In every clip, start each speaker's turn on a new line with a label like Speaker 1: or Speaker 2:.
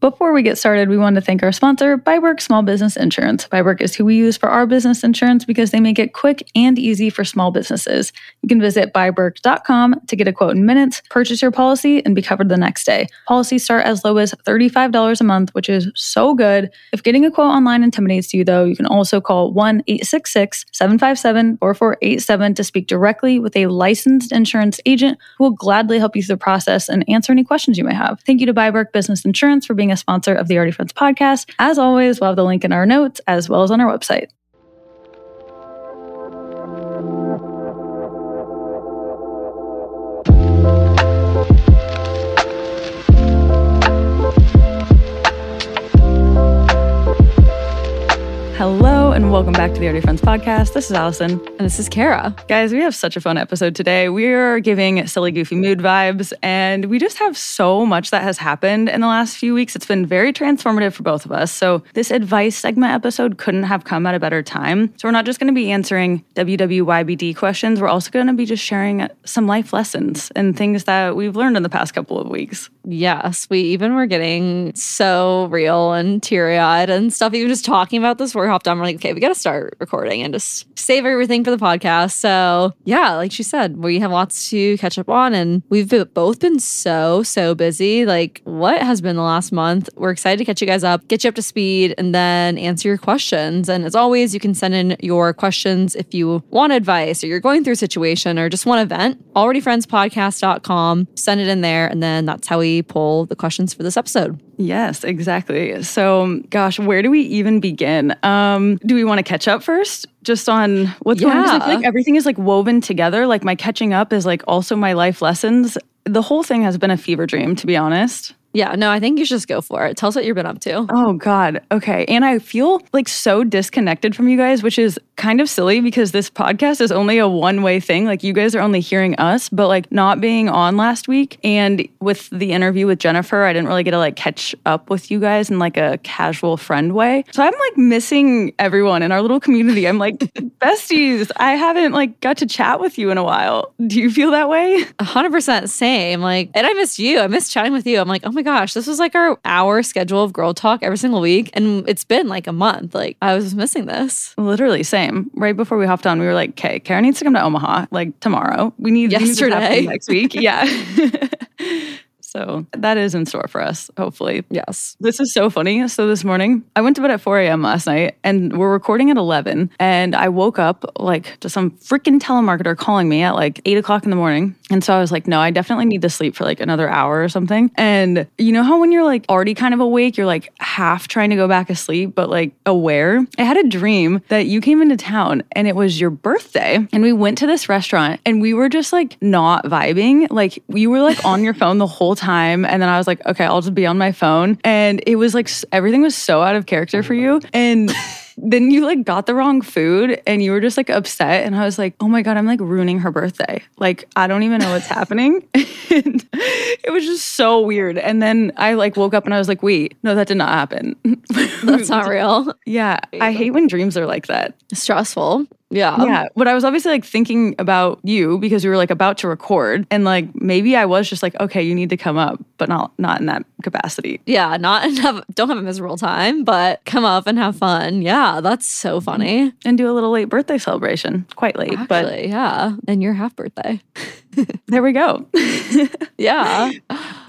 Speaker 1: Before we get started, we want to thank our sponsor, biBERK Small Business Insurance. biBERK is who we use for our business insurance because they make it quick and easy for small businesses. You can visit biberk.com to get a quote in minutes, purchase your policy, and be covered the next day. Policies start as low as $35 a month, which is so good. If getting a quote online intimidates you, though, you can also call 1 866 757 4487 to speak directly with a licensed insurance agent who will gladly help you through the process and answer any questions you may have. Thank you to biBERK Business Insurance for being a sponsor of the Already Friends podcast. As always, we'll have the link in our notes as well as on our website. Welcome back to the Already Friends podcast. This is Allison.
Speaker 2: And this is Ceara.
Speaker 1: Guys, we have such a fun episode today. We are giving silly, goofy mood vibes, and we just have so much that has happened in the last few weeks. It's been very transformative for both of us. So, this advice segment episode couldn't have come at a better time. So, we're not just going to be answering WWYBD questions, we're also going to be just sharing some life lessons and things that we've learned in the past couple of weeks.
Speaker 2: Yes, we even were getting so real and teary eyed and stuff. Even just talking about this, we're hopped on. We're like, okay, we got to start recording and just save everything for the podcast. So, yeah, like she said, we have lots to catch up on. And we've both been so, so busy. Like, what has been the last month? We're excited to catch you guys up, get you up to speed, and then answer your questions. And as always, you can send in your questions if you want advice or you're going through a situation or just want to vent. AlreadyFriendsPodcast.com. Send it in there. And then that's how we pull the questions for this episode.
Speaker 1: Yes, exactly. So, gosh, where do we even begin? Um, do we want to catch up first? Just on what's going on? I feel like everything is like woven together. Like my catching up is like also my life lessons. The whole thing has been a fever dream, to be honest.
Speaker 2: Yeah, no, I think you should just go for it. Tell us what you've been up to.
Speaker 1: Oh God. Okay. And I feel like so disconnected from you guys, which is kind of silly because this podcast is only a one-way thing. Like you guys are only hearing us, but like not being on last week and with the interview with Jennifer, I didn't really get to like catch up with you guys in like a casual friend way. So I'm like missing everyone in our little community. I'm like, besties, I haven't like got to chat with you in a while. Do you feel that way?
Speaker 2: Hundred percent same. Like, and I missed you. I missed chatting with you. I'm like, oh my gosh, this was like our hour schedule of girl talk every single week. And it's been like a month. Like, I was missing this.
Speaker 1: Literally, same. Right before we hopped on, we were like, okay, Ceara needs to come to Omaha like tomorrow. We need we need this
Speaker 2: Yesterday.
Speaker 1: next week. Yeah. So that is in store for us, hopefully.
Speaker 2: Yes.
Speaker 1: This is so funny. So this morning, I went to bed at 4 a.m. last night and we're recording at 11. And I woke up like to some freaking telemarketer calling me at like 8 o'clock in the morning. And so I was like, no, I definitely need to sleep for like another hour or something. And you know how when you're like already kind of awake, you're like half trying to go back asleep, but like aware? I had a dream that you came into town and it was your birthday. And we went to this restaurant and we were just like not vibing. Like you were like on your phone the whole time. And then I was like, okay, I'll just be on my phone. And it was like everything was so out of character for you. And then you like got the wrong food and you were just like upset. And I was like, oh my God, I'm like ruining her birthday. Like, I don't even know what's happening. and it was just so weird. And then I like woke up and I was like, wait, no, that did not happen.
Speaker 2: That's not real.
Speaker 1: yeah. I hate when dreams are like that.
Speaker 2: Stressful. Yeah.
Speaker 1: Yeah. But I was obviously like thinking about you because we were like about to record. And like maybe I was just like, okay, you need to come up, but not not in that capacity.
Speaker 2: Yeah, not have don't have a miserable time, but come up and have fun. Yeah, that's so mm-hmm. funny.
Speaker 1: And do a little late birthday celebration. Quite late, but
Speaker 2: yeah. And your half birthday.
Speaker 1: there we go.
Speaker 2: Yeah.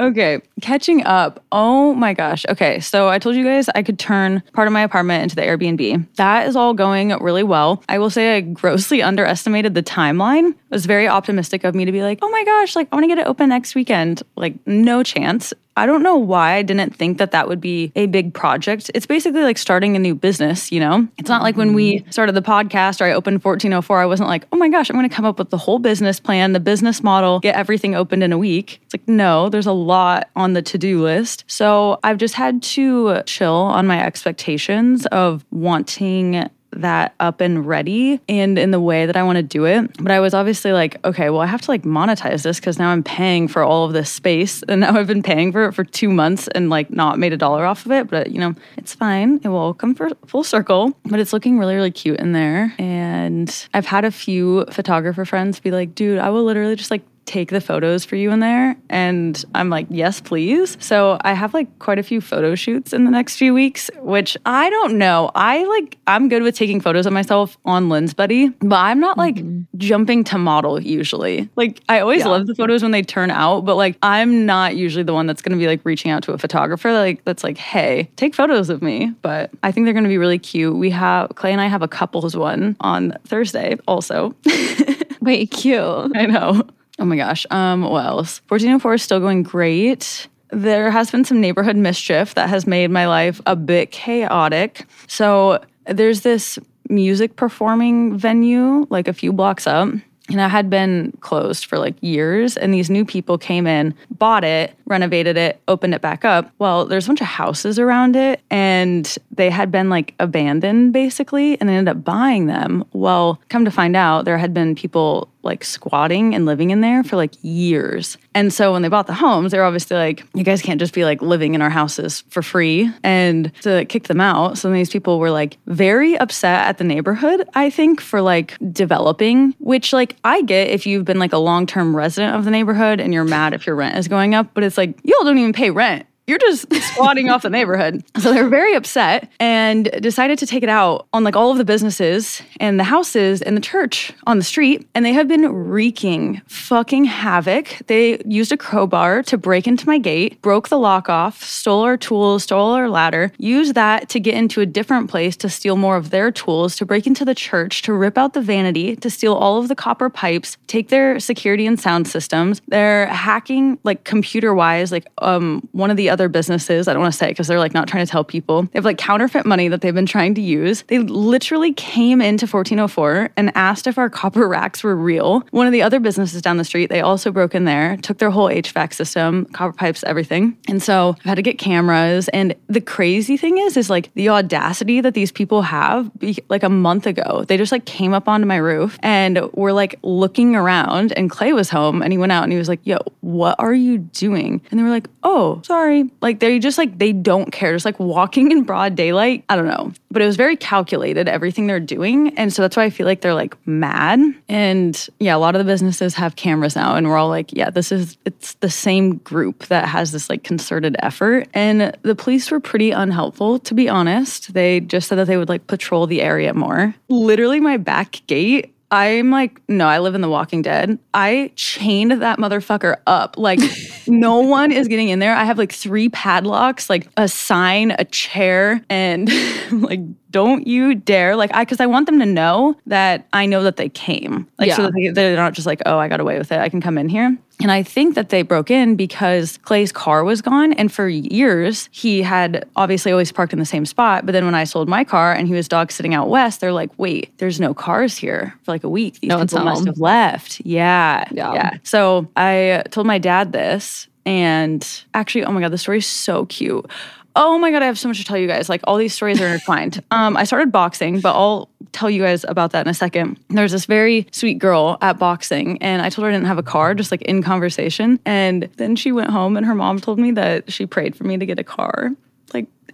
Speaker 1: okay, catching up. Oh my gosh. Okay, so I told you guys I could turn part of my apartment into the Airbnb. That is all going really well. I will say I grossly underestimated the timeline. It was very optimistic of me to be like, oh my gosh, like I want to get it open next weekend. Like, no chance. I don't know why I didn't think that that would be a big project. It's basically like starting a new business, you know? It's not like when we mm-hmm. started the podcast or I opened 1404, I wasn't like, oh my gosh, I'm going to come up with the whole business plan, the business model, get everything opened in a week. It's like, no, there's a lot on the to do list. So I've just had to chill on my expectations of wanting that up and ready and in the way that I want to do it. But I was obviously like, okay, well, I have to like monetize this because now I'm paying for all of this space. And now I've been paying for it for two months and like not made a dollar off of it. But you know, it's fine. It will come for full circle. But it's looking really, really cute in there. And I've had a few photographer friends be like, dude, I will literally just like take the photos for you in there? And I'm like, yes, please. So I have like quite a few photo shoots in the next few weeks, which I don't know. I like, I'm good with taking photos of myself on Lens Buddy, but I'm not like mm-hmm. jumping to model usually. Like, I always yeah. love the photos when they turn out, but like, I'm not usually the one that's going to be like reaching out to a photographer, like, that's like, hey, take photos of me. But I think they're going to be really cute. We have, Clay and I have a couples one on Thursday also.
Speaker 2: Wait, cute.
Speaker 1: I know. Oh my gosh. Um, what else? 1404 is still going great. There has been some neighborhood mischief that has made my life a bit chaotic. So there's this music performing venue like a few blocks up and it had been closed for like years and these new people came in bought it renovated it opened it back up well there's a bunch of houses around it and they had been like abandoned basically and they ended up buying them well come to find out there had been people like squatting and living in there for like years. And so when they bought the homes, they're obviously like, you guys can't just be like living in our houses for free and to kick them out. So these people were like very upset at the neighborhood, I think, for like developing, which like I get if you've been like a long term resident of the neighborhood and you're mad if your rent is going up, but it's like, y'all don't even pay rent you're just squatting off the neighborhood. So they were very upset and decided to take it out on like all of the businesses and the houses and the church on the street. And they have been wreaking fucking havoc. They used a crowbar to break into my gate, broke the lock off, stole our tools, stole our ladder, used that to get into a different place to steal more of their tools, to break into the church, to rip out the vanity, to steal all of the copper pipes, take their security and sound systems. They're hacking like computer wise, like um one of the other businesses. I don't want to say because they're like not trying to tell people. They have like counterfeit money that they've been trying to use. They literally came into 1404 and asked if our copper racks were real. One of the other businesses down the street, they also broke in there, took their whole HVAC system, copper pipes, everything. And so I've had to get cameras. And the crazy thing is, is like the audacity that these people have. Like a month ago, they just like came up onto my roof and were like looking around. And Clay was home and he went out and he was like, "Yo, what are you doing?" And they were like, "Oh, sorry." Like they just like they don't care. Just like walking in broad daylight. I don't know. But it was very calculated, everything they're doing. And so that's why I feel like they're like mad. And yeah, a lot of the businesses have cameras now. And we're all like, yeah, this is it's the same group that has this like concerted effort. And the police were pretty unhelpful, to be honest. They just said that they would like patrol the area more. Literally my back gate I'm like, no, I live in The Walking Dead. I chained that motherfucker up. Like, no one is getting in there. I have like three padlocks, like a sign, a chair, and like, don't you dare. Like, I, cause I want them to know that I know that they came. Like, yeah. so that they, they're not just like, oh, I got away with it. I can come in here. And I think that they broke in because Clay's car was gone. And for years, he had obviously always parked in the same spot. But then when I sold my car and he was dog sitting out west, they're like, wait, there's no cars here for like a week. These no people must have left. Yeah, yeah. Yeah. So I told my dad this. And actually, oh my God, the story is so cute. Oh my god, I have so much to tell you guys. Like all these stories are intertwined. um, I started boxing, but I'll tell you guys about that in a second. There's this very sweet girl at boxing, and I told her I didn't have a car, just like in conversation. And then she went home, and her mom told me that she prayed for me to get a car.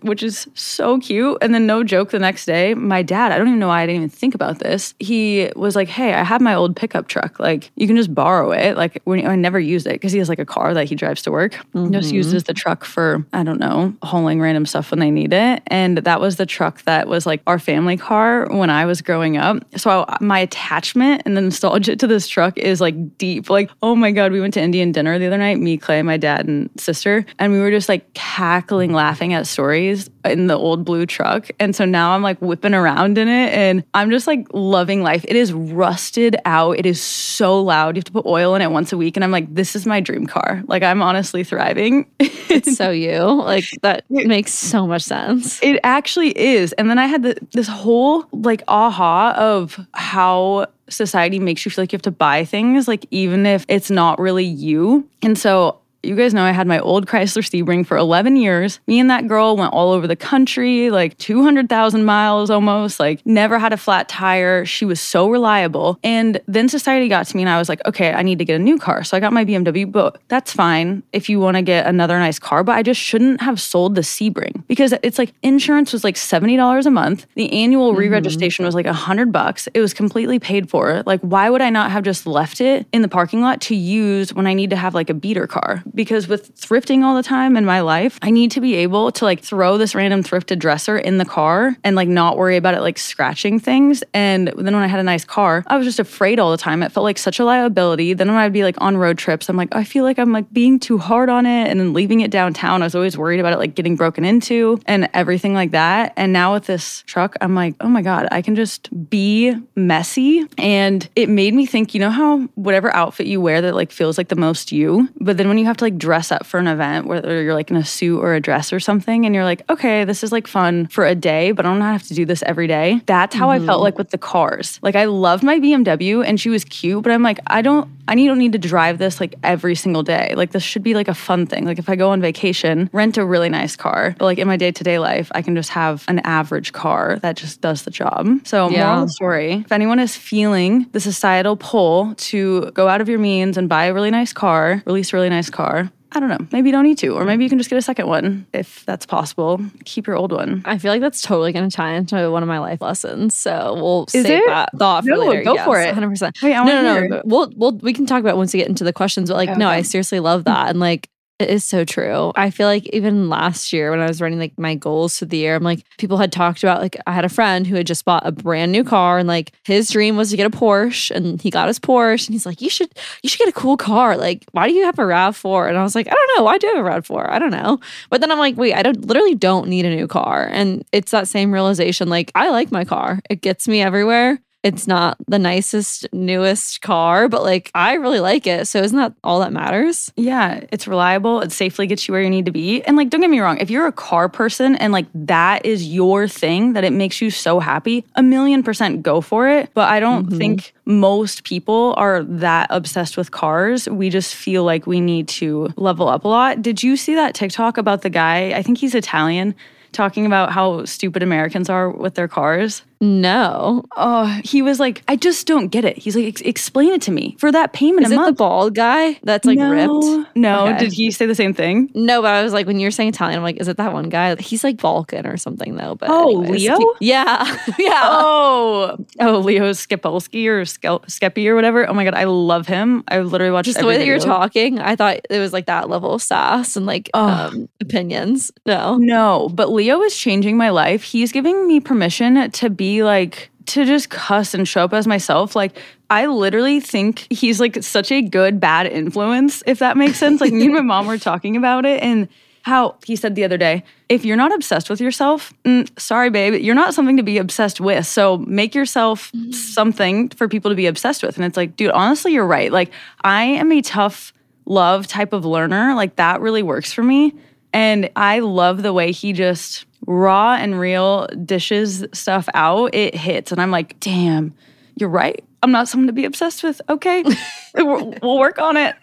Speaker 1: Which is so cute. And then, no joke, the next day, my dad, I don't even know why I didn't even think about this. He was like, Hey, I have my old pickup truck. Like, you can just borrow it. Like, when I never use it because he has like a car that he drives to work. Mm-hmm. Just uses the truck for, I don't know, hauling random stuff when they need it. And that was the truck that was like our family car when I was growing up. So, I, my attachment and the nostalgia to this truck is like deep. Like, oh my God, we went to Indian dinner the other night, me, Clay, my dad, and sister. And we were just like cackling, laughing at stories in the old blue truck. And so now I'm like whipping around in it and I'm just like loving life. It is rusted out. It is so loud. You have to put oil in it once a week. And I'm like, this is my dream car. Like I'm honestly thriving.
Speaker 2: it's so you. Like that makes so much sense.
Speaker 1: It actually is. And then I had the, this whole like aha of how society makes you feel like you have to buy things, like even if it's not really you. And so You guys know I had my old Chrysler Sebring for 11 years. Me and that girl went all over the country, like 200,000 miles almost, like never had a flat tire. She was so reliable. And then society got to me and I was like, okay, I need to get a new car. So I got my BMW, but that's fine if you want to get another nice car, but I just shouldn't have sold the Sebring because it's like insurance was like $70 a month. The annual mm-hmm. re-registration was like 100 bucks. It was completely paid for. Like why would I not have just left it in the parking lot to use when I need to have like a beater car? Because with thrifting all the time in my life, I need to be able to like throw this random thrifted dresser in the car and like not worry about it like scratching things. And then when I had a nice car, I was just afraid all the time. It felt like such a liability. Then when I'd be like on road trips, I'm like, I feel like I'm like being too hard on it. And then leaving it downtown, I was always worried about it like getting broken into and everything like that. And now with this truck, I'm like, oh my God, I can just be messy. And it made me think, you know how whatever outfit you wear that like feels like the most you, but then when you have to like dress up for an event, whether you're like in a suit or a dress or something, and you're like, okay, this is like fun for a day, but I don't have to do this every day. That's how I felt mm-hmm. like with the cars. Like I loved my BMW and she was cute, but I'm like, I don't, I need- don't need to drive this like every single day. Like this should be like a fun thing. Like if I go on vacation, rent a really nice car. But like in my day to day life, I can just have an average car that just does the job. So
Speaker 2: Yeah.
Speaker 1: moral story, if anyone is feeling the societal pull to go out of your means and buy a really nice car, release a really nice car, I don't know. Maybe you don't need to, or maybe you can just get a second one if that's possible. Keep your old one.
Speaker 2: I feel like that's totally going to tie into one of my life lessons. So we'll
Speaker 1: Is
Speaker 2: save
Speaker 1: it?
Speaker 2: that thought for
Speaker 1: No,
Speaker 2: later.
Speaker 1: go
Speaker 2: Yes,
Speaker 1: for it.
Speaker 2: 100%.
Speaker 1: Wait, I
Speaker 2: no, no, no. We'll, we'll, we can talk about it once we get into the questions. But like, no, I seriously love that. And like, it is so true. I feel like even last year when I was running like my goals for the year, I'm like, people had talked about like, I had a friend who had just bought a brand new car and like his dream was to get a Porsche and he got his Porsche and he's like, you should, you should get a cool car. Like, why do you have a RAV4? And I was like, I don't know. Why do I have a RAV4? I don't know. But then I'm like, wait, I don't literally don't need a new car. And it's that same realization. Like, I like my car. It gets me everywhere. It's not the nicest, newest car, but like I really like it. So isn't that all that matters?
Speaker 1: Yeah, it's reliable. It safely gets you where you need to be. And like, don't get me wrong, if you're a car person and like that is your thing, that it makes you so happy, a million percent go for it. But I don't mm-hmm. think most people are that obsessed with cars. We just feel like we need to level up a lot. Did you see that TikTok about the guy? I think he's Italian. Talking about how stupid Americans are with their cars.
Speaker 2: No.
Speaker 1: Oh, he was like, I just don't get it. He's like, "Ex- explain it to me for that payment
Speaker 2: Is
Speaker 1: a
Speaker 2: it the bald guy that's like
Speaker 1: no,
Speaker 2: ripped?
Speaker 1: No,
Speaker 2: Okay.
Speaker 1: did he say the same thing?
Speaker 2: No, but I was like, when you're saying Italian, I'm like, is it that one guy? He's like Balkan or something though. But
Speaker 1: Oh,
Speaker 2: anyways.
Speaker 1: Leo?
Speaker 2: Yeah. yeah.
Speaker 1: Oh, oh, Leo Skipolsky or Skepi or whatever. Oh my god, I love him. I literally watched
Speaker 2: Just the way that you're talking, I thought it was like that level of sass and like
Speaker 1: Oh.
Speaker 2: um, opinions. No.
Speaker 1: No, but Leo is changing my life. He's giving me permission to be like to just cuss and show up as myself. Like I literally think he's like such a good bad influence, if that makes sense. Like me and my mom were talking about it and how he said the other day, if you're not obsessed with yourself, mm, sorry, babe, you're not something to be obsessed with. So make yourself something for people to be obsessed with. And it's like, dude, honestly, you're right. Like I am a tough love type of learner. Like that really works for me. And I love the way he just raw and real dishes stuff out. It hits. And I'm like, damn, you're right. I'm not someone to be obsessed with. Okay. we'll work on it.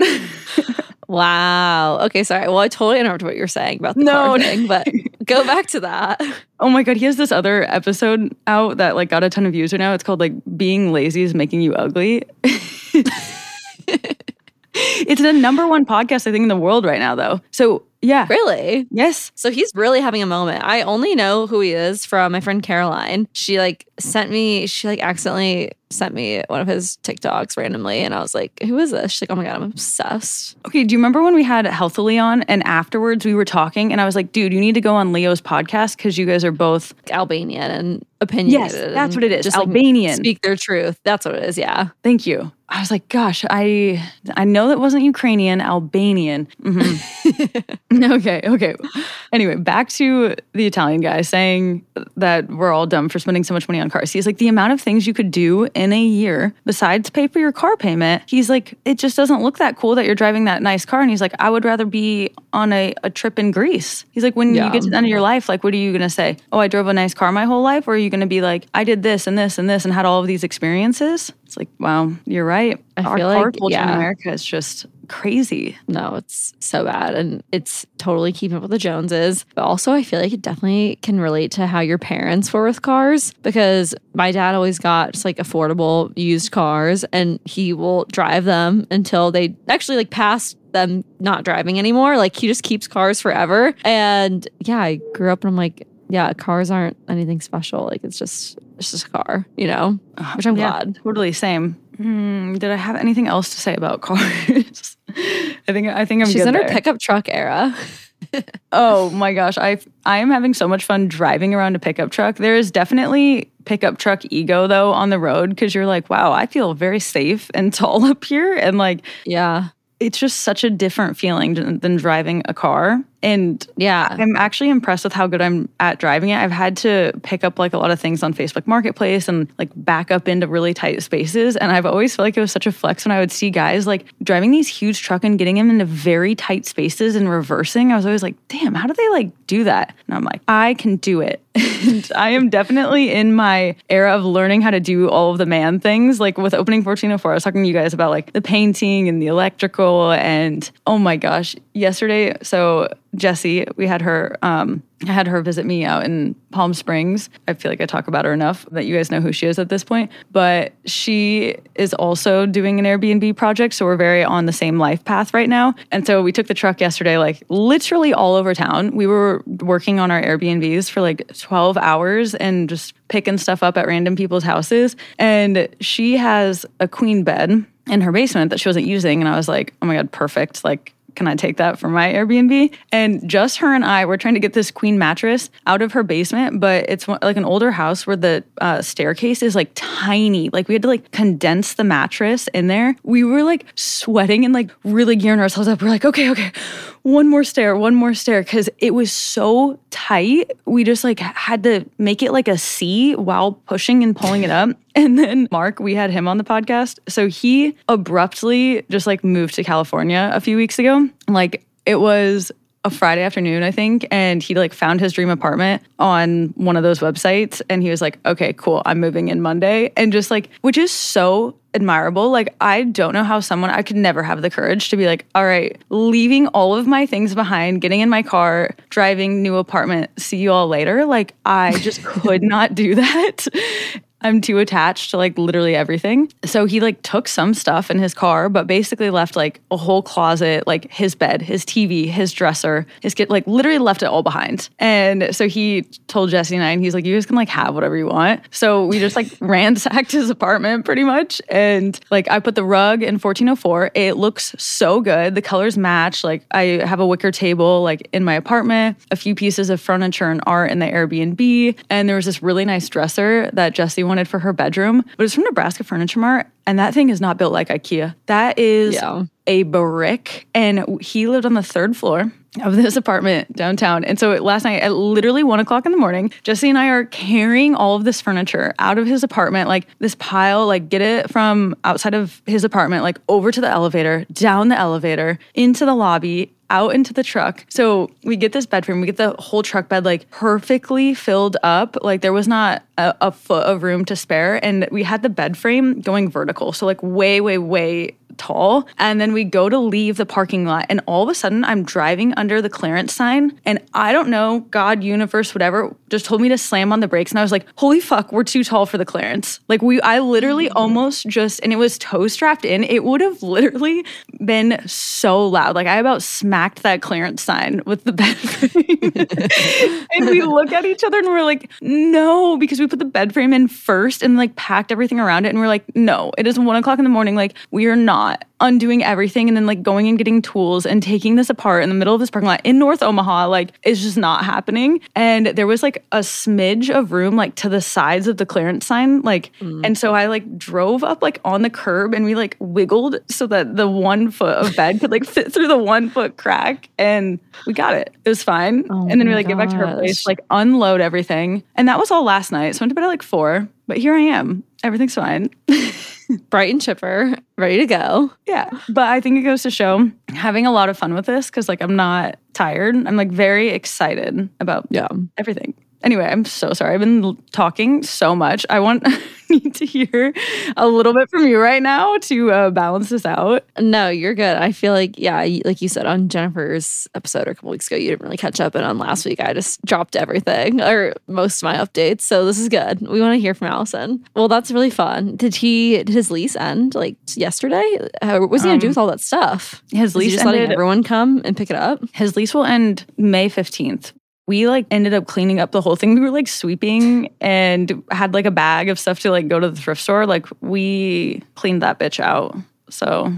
Speaker 2: Wow. Okay, sorry. Well, I totally interrupted what you're saying about the
Speaker 1: no.
Speaker 2: thing, but go back to that.
Speaker 1: oh my God. He has this other episode out that like got a ton of views right now. It's called like Being Lazy is Making You Ugly. it's the number one podcast, I think, in the world right now, though. So yeah.
Speaker 2: Really?
Speaker 1: Yes.
Speaker 2: So he's really having a moment. I only know who he is from my friend Caroline. She like sent me, she like accidentally sent me one of his TikToks randomly. And I was like, who is this? She's like, oh my God, I'm obsessed.
Speaker 1: Okay, do you remember when we had Healthily on and afterwards we were talking and I was like, dude, you need to go on Leo's podcast because you guys are both
Speaker 2: Albanian and opinionated.
Speaker 1: Yes, that's what it is.
Speaker 2: Just like,
Speaker 1: Albanian.
Speaker 2: speak their truth. That's what it is. Yeah.
Speaker 1: Thank you. I was like, gosh, I I know that wasn't Ukrainian, Albanian. Mhm. okay, okay. Anyway, back to the Italian guy saying that we're all dumb for spending so much money on cars. He's like, the amount of things you could do in a year besides pay for your car payment. He's like, it just doesn't look that cool that you're driving that nice car. And he's like, I would rather be on a, a trip in Greece. He's like, when
Speaker 2: Yeah.
Speaker 1: you get to the end of your life, like, what are you gonna say? Oh, I drove a nice car my whole life? Or are you gonna be like, I did this and this and this and had all of these experiences? It's like, wow, you're right.
Speaker 2: I
Speaker 1: Our
Speaker 2: feel like-
Speaker 1: culture in
Speaker 2: yeah.
Speaker 1: America is just crazy.
Speaker 2: No, it's so bad. And it's totally keeping up with the Joneses. But also, I feel like it definitely can relate to how your parents were with cars because my dad always got just like affordable used cars and he will drive them until they actually like pass them not driving anymore. Like he just keeps cars forever. And yeah, I grew up and I'm like, yeah, cars aren't anything special. Like it's just it's just a car, you know? Which I'm
Speaker 1: Yeah,
Speaker 2: glad.
Speaker 1: Totally same. Hmm, did I have anything else to say about cars? I think I think I'm
Speaker 2: She's in her
Speaker 1: there.
Speaker 2: pickup truck era.
Speaker 1: Oh my gosh, I I am having so much fun driving around a pickup truck. There is definitely pickup truck ego though on the road because you're like, wow, I feel very safe and tall up here, and like
Speaker 2: Yeah.
Speaker 1: it's just such a different feeling than, than driving a car. And
Speaker 2: Yeah.
Speaker 1: I'm actually impressed with how good I'm at driving it. I've had to pick up like a lot of things on Facebook Marketplace and like back up into really tight spaces. And I've always felt like it was such a flex when I would see guys like driving these huge truck and getting them into very tight spaces and reversing. I was always like, damn, how do they like do that? And I'm like, I can do it. and I am definitely in my era of learning how to do all of the man things. Like with opening 1404, I was talking to you guys about like the painting and the electrical. And oh my gosh, yesterday, so Jessie, we had her um I had her visit me out in Palm Springs. I feel like I talk about her enough that you guys know who she is at this point. But she is also doing an Airbnb project. So we're very on the same life path right now. And so we took the truck yesterday, like literally all over town. We were working on our Airbnbs for like 12 hours and just picking stuff up at random people's houses. And she has a queen bed in her basement that she wasn't using. And I was like, oh my God, perfect. Like, can I take that for my Airbnb? And just her and I were trying to get this queen mattress out of her basement, but it's like an older house where the uh, staircase is like tiny. Like we had to like condense the mattress in there. We were like sweating and like really gearing ourselves up. We're like, okay, okay, one more stair, one more stair, because it was so tight. We just like had to make it like a C while pushing and pulling it up. And then Mark, we had him on the podcast. So he abruptly just like moved to California a few weeks ago. Like it was a Friday afternoon, I think, and he like found his dream apartment on one of those websites and he was like, "Okay, cool. I'm moving in Monday." And just like which is so admirable. Like I don't know how someone I could never have the courage to be like, "All right, leaving all of my things behind, getting in my car, driving new apartment, see you all later." Like I just could not do that. I'm too attached to like literally everything. So he like took some stuff in his car, but basically left like a whole closet, like his bed, his TV, his dresser, his kid, like literally left it all behind. And so he told Jesse and I, and he's like, you guys can like have whatever you want. So we just like ransacked his apartment pretty much. And like I put the rug in 1404. It looks so good. The colors match. Like I have a wicker table like in my apartment, a few pieces of furniture and art in the Airbnb. And there was this really nice dresser that Jesse wanted for her bedroom, but it's from Nebraska Furniture Mart. And that thing is not built like IKEA. That is
Speaker 2: Yeah.
Speaker 1: a brick. And he lived on the third floor of this apartment downtown. And so last night at literally one o'clock in the morning, Jesse and I are carrying all of this furniture out of his apartment, like this pile, like get it from outside of his apartment, like over to the elevator, down the elevator, into the lobby, out into the truck. So we get this bed frame, we get the whole truck bed like perfectly filled up. Like there was not a, a foot of room to spare. And we had the bed frame going vertical. So like way, way, way tall. And then we go to leave the parking lot. And all of a sudden I'm driving under the clearance sign. And I don't know, God, universe, whatever, just told me to slam on the brakes. And I was like, holy fuck, we're too tall for the clearance. Like we I literally mm-hmm. almost just and it was toe strapped in. It would have literally been so loud. Like I about smacked that clearance sign with the bed frame. and we look at each other and we're like, no, because we put the bed frame in first and like packed everything around it. And we're like, no, it is one o'clock in the morning. Like, we are not undoing everything and then like going and getting tools and taking this apart in the middle of this parking lot in North Omaha. Like, it's just not happening. And there was like a smidge of room like to the sides of the clearance sign. Like, mm. and so I like drove up like on the curb and we like wiggled so that the one foot of bed could like fit through the one foot crack and we got it. It was fine.
Speaker 2: Oh
Speaker 1: and then we like get back to her place, like unload everything. And that was all last night. So I went to bed at like four, but here I am. Everything's fine.
Speaker 2: Bright and chipper, ready to go.
Speaker 1: yeah. But I think it goes to show having a lot of fun with this because like I'm not tired. I'm like very excited about
Speaker 2: Yeah.
Speaker 1: everything. Anyway, I'm so sorry. I've been talking so much. I want need to hear a little bit from you right now to uh, balance this out.
Speaker 2: No, you're good. I feel like, yeah, like you said on Jennifer's episode a couple weeks ago, you didn't really catch up. And on last week, I just dropped everything or most of my updates. So this is good. We want to hear from Allison. Well, that's really fun. Did he, did his lease end like yesterday? How, what was he going to do
Speaker 1: Um,
Speaker 2: with all that stuff?
Speaker 1: His
Speaker 2: Was
Speaker 1: lease
Speaker 2: just letting
Speaker 1: ended.
Speaker 2: everyone come and pick it up?
Speaker 1: His lease will end May 15th. We like ended up cleaning up the whole thing. We were like sweeping and had like a bag of stuff to like go to the thrift store. Like we cleaned that bitch out. So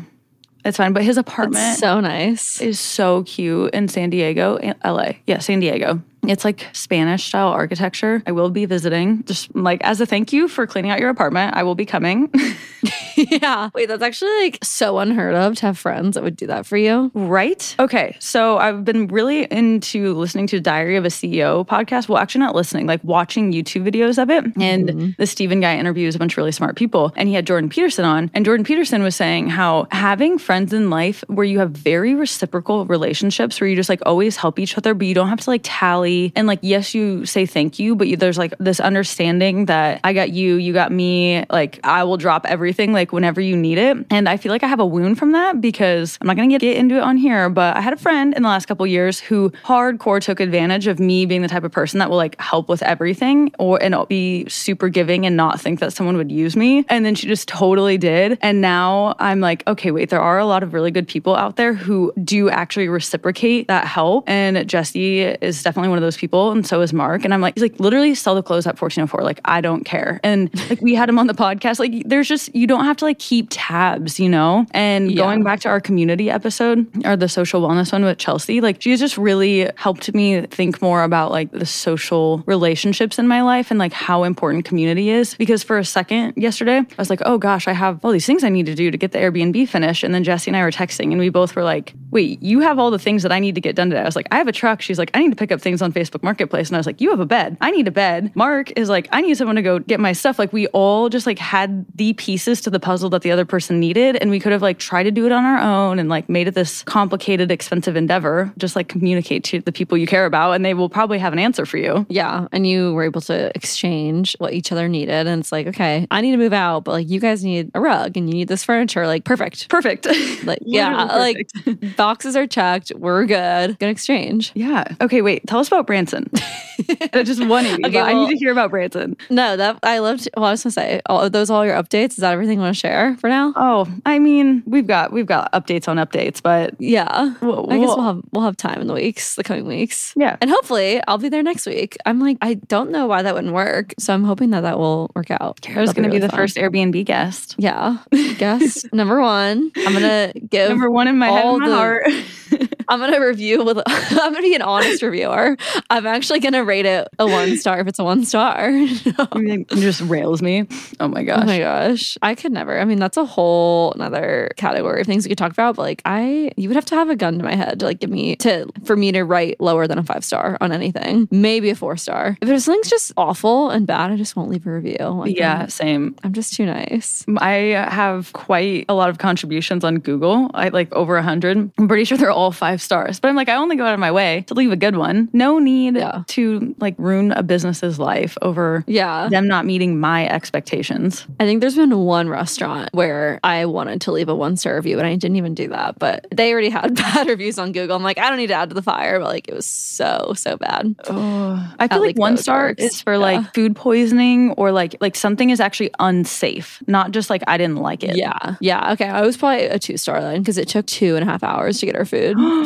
Speaker 1: it's fine. But his apartment
Speaker 2: It's so nice.
Speaker 1: is so cute in San Diego, LA. Yeah, San Diego. It's like Spanish style architecture. I will be visiting just like as a thank you for cleaning out your apartment. I will be coming.
Speaker 2: yeah. Wait, that's actually like so unheard of to have friends that would do that for you.
Speaker 1: Right. Okay. So I've been really into listening to Diary of a CEO podcast. Well, actually, not listening, like watching YouTube videos of it. And mm-hmm. the Steven guy interviews a bunch of really smart people. And he had Jordan Peterson on. And Jordan Peterson was saying how having friends in life where you have very reciprocal relationships, where you just like always help each other, but you don't have to like tally. And like, yes, you say thank you, but you, there's like this understanding that I got you, you got me. Like, I will drop everything like whenever you need it. And I feel like I have a wound from that because I'm not going to get into it on here, but I had a friend in the last couple years who hardcore took advantage of me being the type of person that will like help with everything or and be super giving and not think that someone would use me. And then she just totally did. And now I'm like, okay, wait, there are a lot of really good people out there who do actually reciprocate that help. And Jesse is definitely one of those people. And so is Mark. And I'm like, he's like, literally sell the clothes at 1404. Like, I don't care. And like, we had him on the podcast. Like, there's just, you don't have to like keep tabs, you know? And
Speaker 2: Yeah.
Speaker 1: going back to our community episode or the social wellness one with Chelsea, like, she's just really helped me think more about like the social relationships in my life and like how important community is. Because for a second yesterday, I was like, oh gosh, I have all these things I need to do to get the Airbnb finished. And then Jesse and I were texting and we both were like, wait, you have all the things that I need to get done today. I was like, I have a truck. She's like, I need to pick up things on Facebook Marketplace. And I was like, you have a bed. I need a bed. Mark is like, I need someone to go get my stuff. Like we all just like had the pieces to the puzzle that the other person needed. And we could have like tried to do it on our own and like made it this complicated, expensive endeavor. Just like communicate to the people you care about and they will probably have an answer for you.
Speaker 2: Yeah. And you were able to exchange what each other needed. And it's like, okay, I need to move out, but like you guys need a rug and you need this furniture. Like, perfect.
Speaker 1: Perfect.
Speaker 2: Like, yeah,
Speaker 1: Literally
Speaker 2: like boxes are checked. We're good. Good exchange.
Speaker 1: Yeah. Okay, wait. Tell us about Branson. I just want to.
Speaker 2: Okay,
Speaker 1: but I need to hear about Branson.
Speaker 2: No, that I loved. Well, I was gonna say, all are those all your updates? Is that everything you want to share for now?
Speaker 1: Oh, I mean, we've got we've got updates on updates, but
Speaker 2: Yeah.
Speaker 1: Well,
Speaker 2: I guess
Speaker 1: well-
Speaker 2: have we'll have time in the weeks, the coming weeks.
Speaker 1: Yeah.
Speaker 2: And hopefully I'll be there next week. I'm like, I don't know why that wouldn't work. So I'm hoping that that will work out. Ceara's
Speaker 1: going to be
Speaker 2: really
Speaker 1: the
Speaker 2: fun.
Speaker 1: first Airbnb guest.
Speaker 2: Yeah. guest number one. I'm gonna give
Speaker 1: Number one in my head and my heart.
Speaker 2: I'm gonna review with I'm gonna be an honest reviewer. I'm actually gonna rate it a one star if it's a one star.
Speaker 1: It just rails me. Oh my gosh.
Speaker 2: Oh my gosh. I could never. I mean, that's a whole another category of things we could talk about. But like I you would have to have a gun to my head to like give me to for me to write lower than a five star on anything. Maybe a four star. If something's just awful and bad, I just won't leave a review. Like,
Speaker 1: yeah,
Speaker 2: I'm,
Speaker 1: same.
Speaker 2: I'm just too nice.
Speaker 1: I have quite a lot of contributions on Google. I like over a hundred. I'm pretty sure they're all five stars. But I'm like, I only go out of my way to leave a good one. No need
Speaker 2: Yeah.
Speaker 1: to like ruin a business's life over
Speaker 2: Yeah.
Speaker 1: them not meeting my expectations.
Speaker 2: I think there's been one restaurant where I wanted to leave a one star review and I didn't even do that, but they already had bad reviews on Google. I'm like, I don't need to add to the fire, but like it was so, so bad.
Speaker 1: Oh, I feel
Speaker 2: At,
Speaker 1: like, one star is for
Speaker 2: Yeah.
Speaker 1: like food poisoning or like like something is actually unsafe, not just like I didn't like it.
Speaker 2: Yeah. Yeah. Okay. I was probably a two star then because it took two and a half hours to get our food.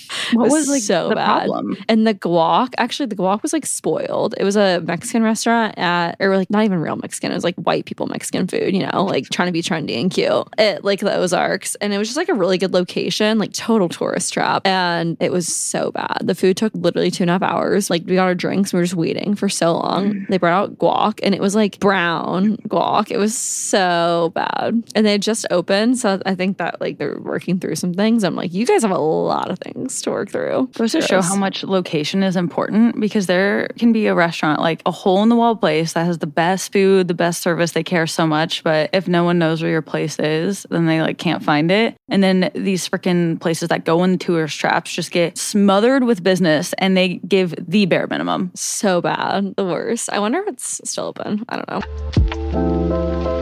Speaker 1: What
Speaker 2: It
Speaker 1: was like
Speaker 2: so
Speaker 1: the
Speaker 2: bad.
Speaker 1: problem?
Speaker 2: And the guac, actually, the guac was like spoiled. It was a Mexican restaurant at, or like not even real Mexican. It was like white people Mexican food, you know, like trying to be trendy and cute at like the Ozarks. And it was just like a really good location, like total tourist trap. And it was so bad. The food took literally two and a half hours. Like we got our drinks, we were just waiting for so long. Mm. They brought out guac and it was like brown guac. It was so bad. And they had just opened. So I think that like they're working through some things. I'm like, you guys have a lot of things to work through.
Speaker 1: Goes to show how much location is important because there can be a restaurant, like a hole in the wall place that has the best food, the best service. They care so much. But if no one knows where your place is, then they like can't find it. And then these freaking places that go in tourist traps just get smothered with business and they give the bare minimum.
Speaker 2: so bad, the worst. I wonder if it's still open. I don't know.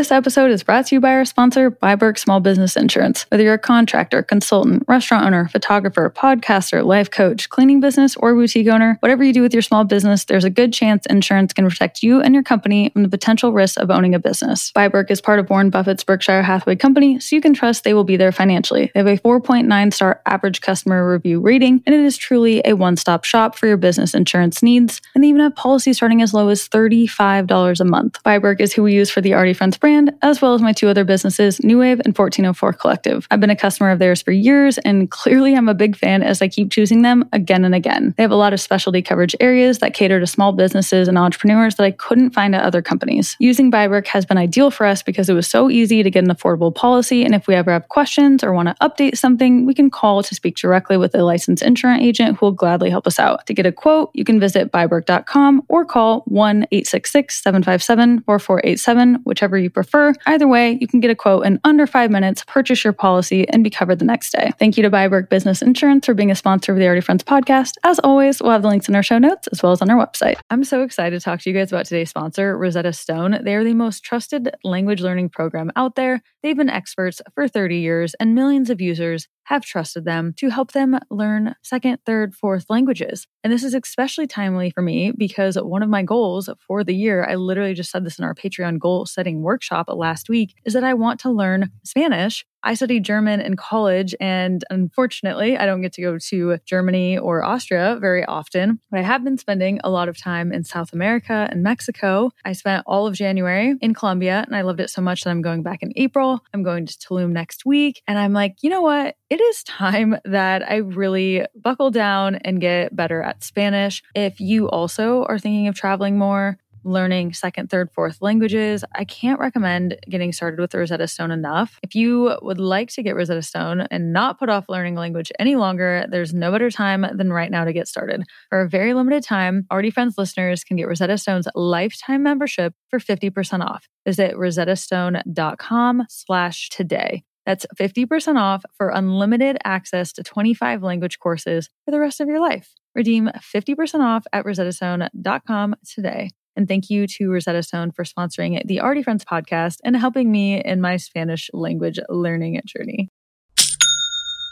Speaker 1: This episode is brought to you by our sponsor, biBERK Small Business Insurance. Whether you're a contractor, consultant, restaurant owner, photographer, podcaster, life coach, cleaning business, or boutique owner, whatever you do with your small business, there's a good chance insurance can protect you and your company from the potential risks of owning a business. biBERK is part of Warren Buffett's Berkshire Hathaway Company, so you can trust they will be there financially. They have a 4.9 star average customer review rating, and it is truly a one stop shop for your business insurance needs. And they even have policies starting as low as $35 a month. biBERK is who we use for the Already Friends brand, as well as my two other businesses, New Wave and 1404 Collective. I've been a customer of theirs for years, and clearly I'm a big fan as I keep choosing them again and again. They have a lot of specialty coverage areas that cater to small businesses and entrepreneurs that I couldn't find at other companies. Using biBERK has been ideal for us because it was so easy to get an affordable policy, and if we ever have questions or want to update something, we can call to speak directly with a licensed insurance agent who will gladly help us out. To get a quote, you can visit biberk.com or call 1 866 757 4487, whichever you prefer. Either way, you can get a quote in under five minutes, purchase your policy, and be covered the next day. Thank you to biBERK Business Insurance for being a sponsor of the Already Friends podcast. As always, we'll have the links in our show notes as well as on our website. I'm so excited to talk to you guys about today's sponsor, Rosetta Stone. They are the most trusted language learning program out there. They've been experts for 30 years, and millions of users have trusted them to help them learn second, third, fourth languages. And this is especially timely for me because one of my goals for the year, I literally just said this in our Patreon goal setting workshop last week, is that I want to learn Spanish. I studied German in college, and unfortunately, I don't get to go to Germany or Austria very often. But I have been spending a lot of time in South America and Mexico. I spent all of January in Colombia, and I loved it so much that I'm going back in April. I'm going to Tulum next week. And I'm like, you know what? It is time that I really buckle down and get better at Spanish. If you also are thinking of traveling more, learning second, third, fourth languages, I can't recommend getting started with the Rosetta Stone enough. If you would like to get Rosetta Stone and not put off learning a language any longer, there's no better time than right now to get started. For a very limited time, Already Friends listeners can get Rosetta Stone's lifetime membership for 50% off. Visit rosettastone.com slash today. That's 50% off for unlimited access to 25 language courses for the rest of your life. Redeem 50% off at rosettastone.com today. And thank you to Rosetta Stone for sponsoring the Already Friends podcast and helping me in my Spanish language learning journey.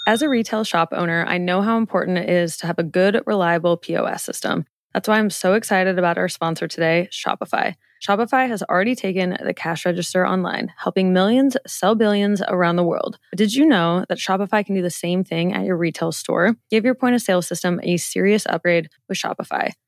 Speaker 1: As a retail shop owner, I know how important it is to have a good, reliable POS system. That's why I'm so excited about our sponsor today, Shopify. Shopify has already taken the cash register online, helping millions sell billions around the world. But did you know that Shopify can do the same thing at your retail store? Give your point of sale system a serious upgrade with Shopify.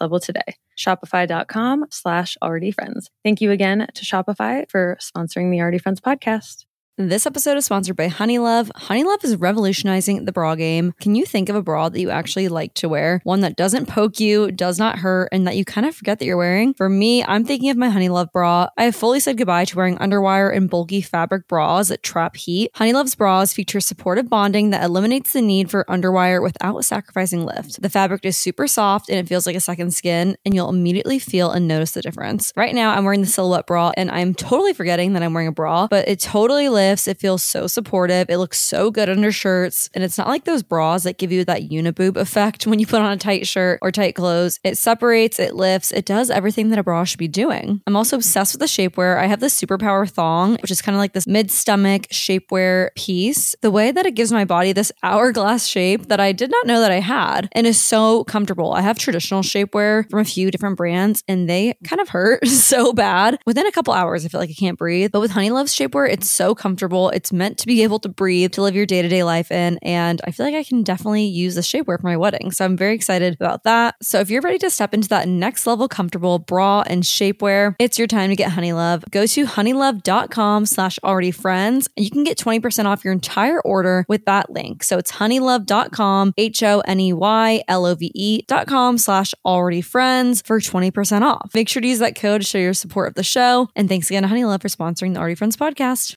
Speaker 1: level today. Shopify.com slash already friends. Thank you again to Shopify for sponsoring the Already Friends podcast.
Speaker 2: This episode is sponsored by Honeylove. Honeylove is revolutionizing the bra game. Can you think of a bra that you actually like to wear? One that doesn't poke you, does not hurt, and that you kind of forget that you're wearing? For me, I'm thinking of my Honeylove bra. I have fully said goodbye to wearing underwire and bulky fabric bras that trap heat. Honeylove's bras feature supportive bonding that eliminates the need for underwire without sacrificing lift. The fabric is super soft and it feels like a second skin, and you'll immediately feel and notice the difference. Right now, I'm wearing the silhouette bra, and I'm totally forgetting that I'm wearing a bra, but it totally lives lifts. It feels so supportive. It looks so good under shirts. And it's not like those bras that give you that uniboob effect when you put on a tight shirt or tight clothes. It separates, it lifts, it does everything that a bra should be doing. I'm also obsessed with the shapewear. I have the Superpower thong, which is kind of like this mid stomach shapewear piece. The way that it gives my body this hourglass shape that I did not know that I had and is so comfortable. I have traditional shapewear from a few different brands and they kind of hurt so bad. Within a couple hours, I feel like I can't breathe. But with Honeylove's shapewear, it's so comfortable. It's meant to be able to breathe, to live your day to day life in. And I feel like I can definitely use the shapewear for my wedding. So I'm very excited about that. So if you're ready to step into that next level comfortable bra and shapewear, it's your time to get Honeylove. Go to honeylove.com slash already friends. And you can get 20% off your entire order with that link. So it's honeylove.com, H O N E Y L O V E.com slash already friends for 20% off. Make sure to use that code to show your support of the show. And thanks again to Honeylove for sponsoring the Already Friends podcast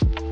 Speaker 2: thank you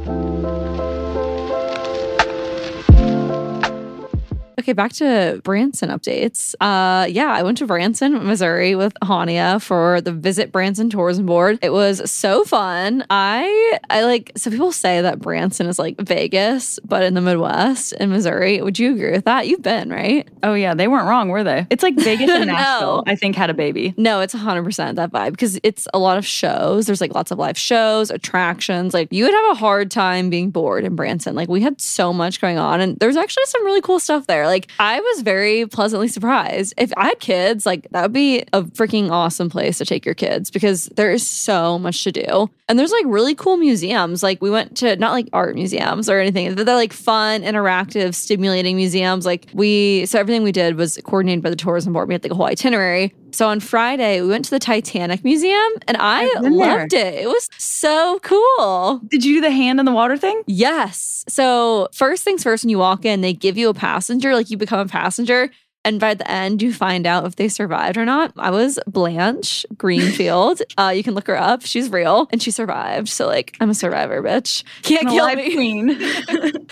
Speaker 2: Okay, back to Branson updates. Uh, yeah, I went to Branson, Missouri with Hannia for the Visit Branson Tourism Board. It was so fun. I I like so people say that Branson is like Vegas, but in the Midwest in Missouri. Would you agree with that? You've been, right?
Speaker 1: Oh yeah, they weren't wrong, were they? It's like Vegas and
Speaker 2: No.
Speaker 1: Nashville. I think had a baby.
Speaker 2: No, it's 100% that vibe because it's a lot of shows. There's like lots of live shows, attractions. Like you would have a hard time being bored in Branson. Like we had so much going on and there's actually some really cool stuff there. Like I was very pleasantly surprised. If I had kids, like that would be a freaking awesome place to take your kids because there is so much to do. And there's like really cool museums. Like we went to not like art museums or anything. They're like fun, interactive, stimulating museums. Like we so everything we did was coordinated by the tourism board. We had like a whole itinerary. So on Friday, we went to the Titanic Museum and I
Speaker 1: I've there.
Speaker 2: loved it. It was so cool.
Speaker 1: Did you do the hand in the water thing?
Speaker 2: Yes. So, first things first, when you walk in, they give you a passenger, like you become a passenger. And by the end, you find out if they survived or not. I was Blanche Greenfield. uh, you can look her up. She's real and she survived. So, like, I'm a survivor, bitch. Can't
Speaker 1: An
Speaker 2: kill me.
Speaker 1: queen.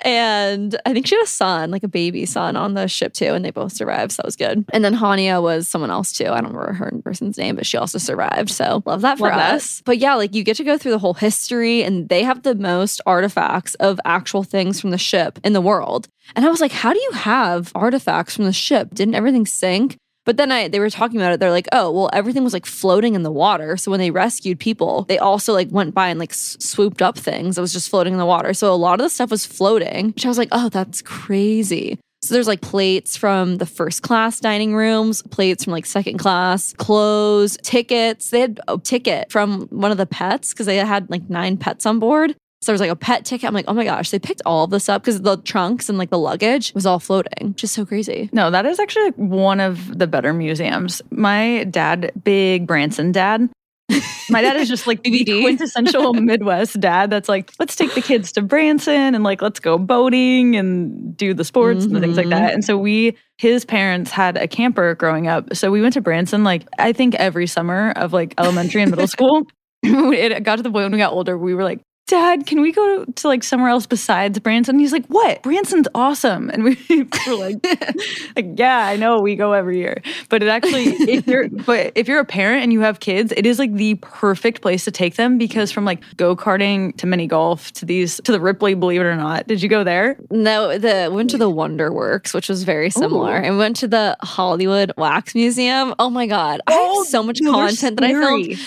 Speaker 2: and I think she had a son, like a baby son on the ship too, and they both survived. So that was good. And then Hannia was someone else too. I don't remember her person's name, but she also survived. So love that for
Speaker 1: Love that.
Speaker 2: us. But yeah, like you get to go through the whole history, and they have the most artifacts of actual things from the ship in the world. And I was like, how do you have artifacts from the ship? Didn't everything sink? But then I they were talking about it. They're like, oh, well, everything was like floating in the water. So when they rescued people, they also like went by and like s- swooped up things that was just floating in the water. So a lot of the stuff was floating, which I was like, oh, that's crazy. So there's like plates from the first class dining rooms, plates from like second class, clothes, tickets. They had a ticket from one of the pets because they had like nine pets on board. So there was like a pet ticket. I'm like, oh my gosh, they picked all of this up because the trunks and like the luggage was all floating, Just so crazy.
Speaker 1: No, that is actually like, one of the better museums. My dad, big Branson dad. My dad is just like the quintessential Midwest dad that's like, let's take the kids to Branson and like let's go boating and do the sports and the things like
Speaker 2: Mhm.
Speaker 1: that. And so we his parents had a camper growing up. So we went to Branson like I think every summer of like elementary and middle school. it got to the point when we got older, we were like, Dad, can we go to like somewhere else besides Branson? He's like, What? Branson's awesome. And we were like, like, yeah, I know we go every year. But it actually, if you're but if you're a parent and you have kids, it is like the perfect place to take them because from like go-karting to mini golf to these to the Ripley, believe it or not. Did you go there?
Speaker 2: No, the went to the Wonder Works, which was very similar,
Speaker 1: Ooh.
Speaker 2: and went to the Hollywood Wax Museum. Oh my god, I
Speaker 1: Oh,
Speaker 2: have so much
Speaker 1: no,
Speaker 2: content that I filmed.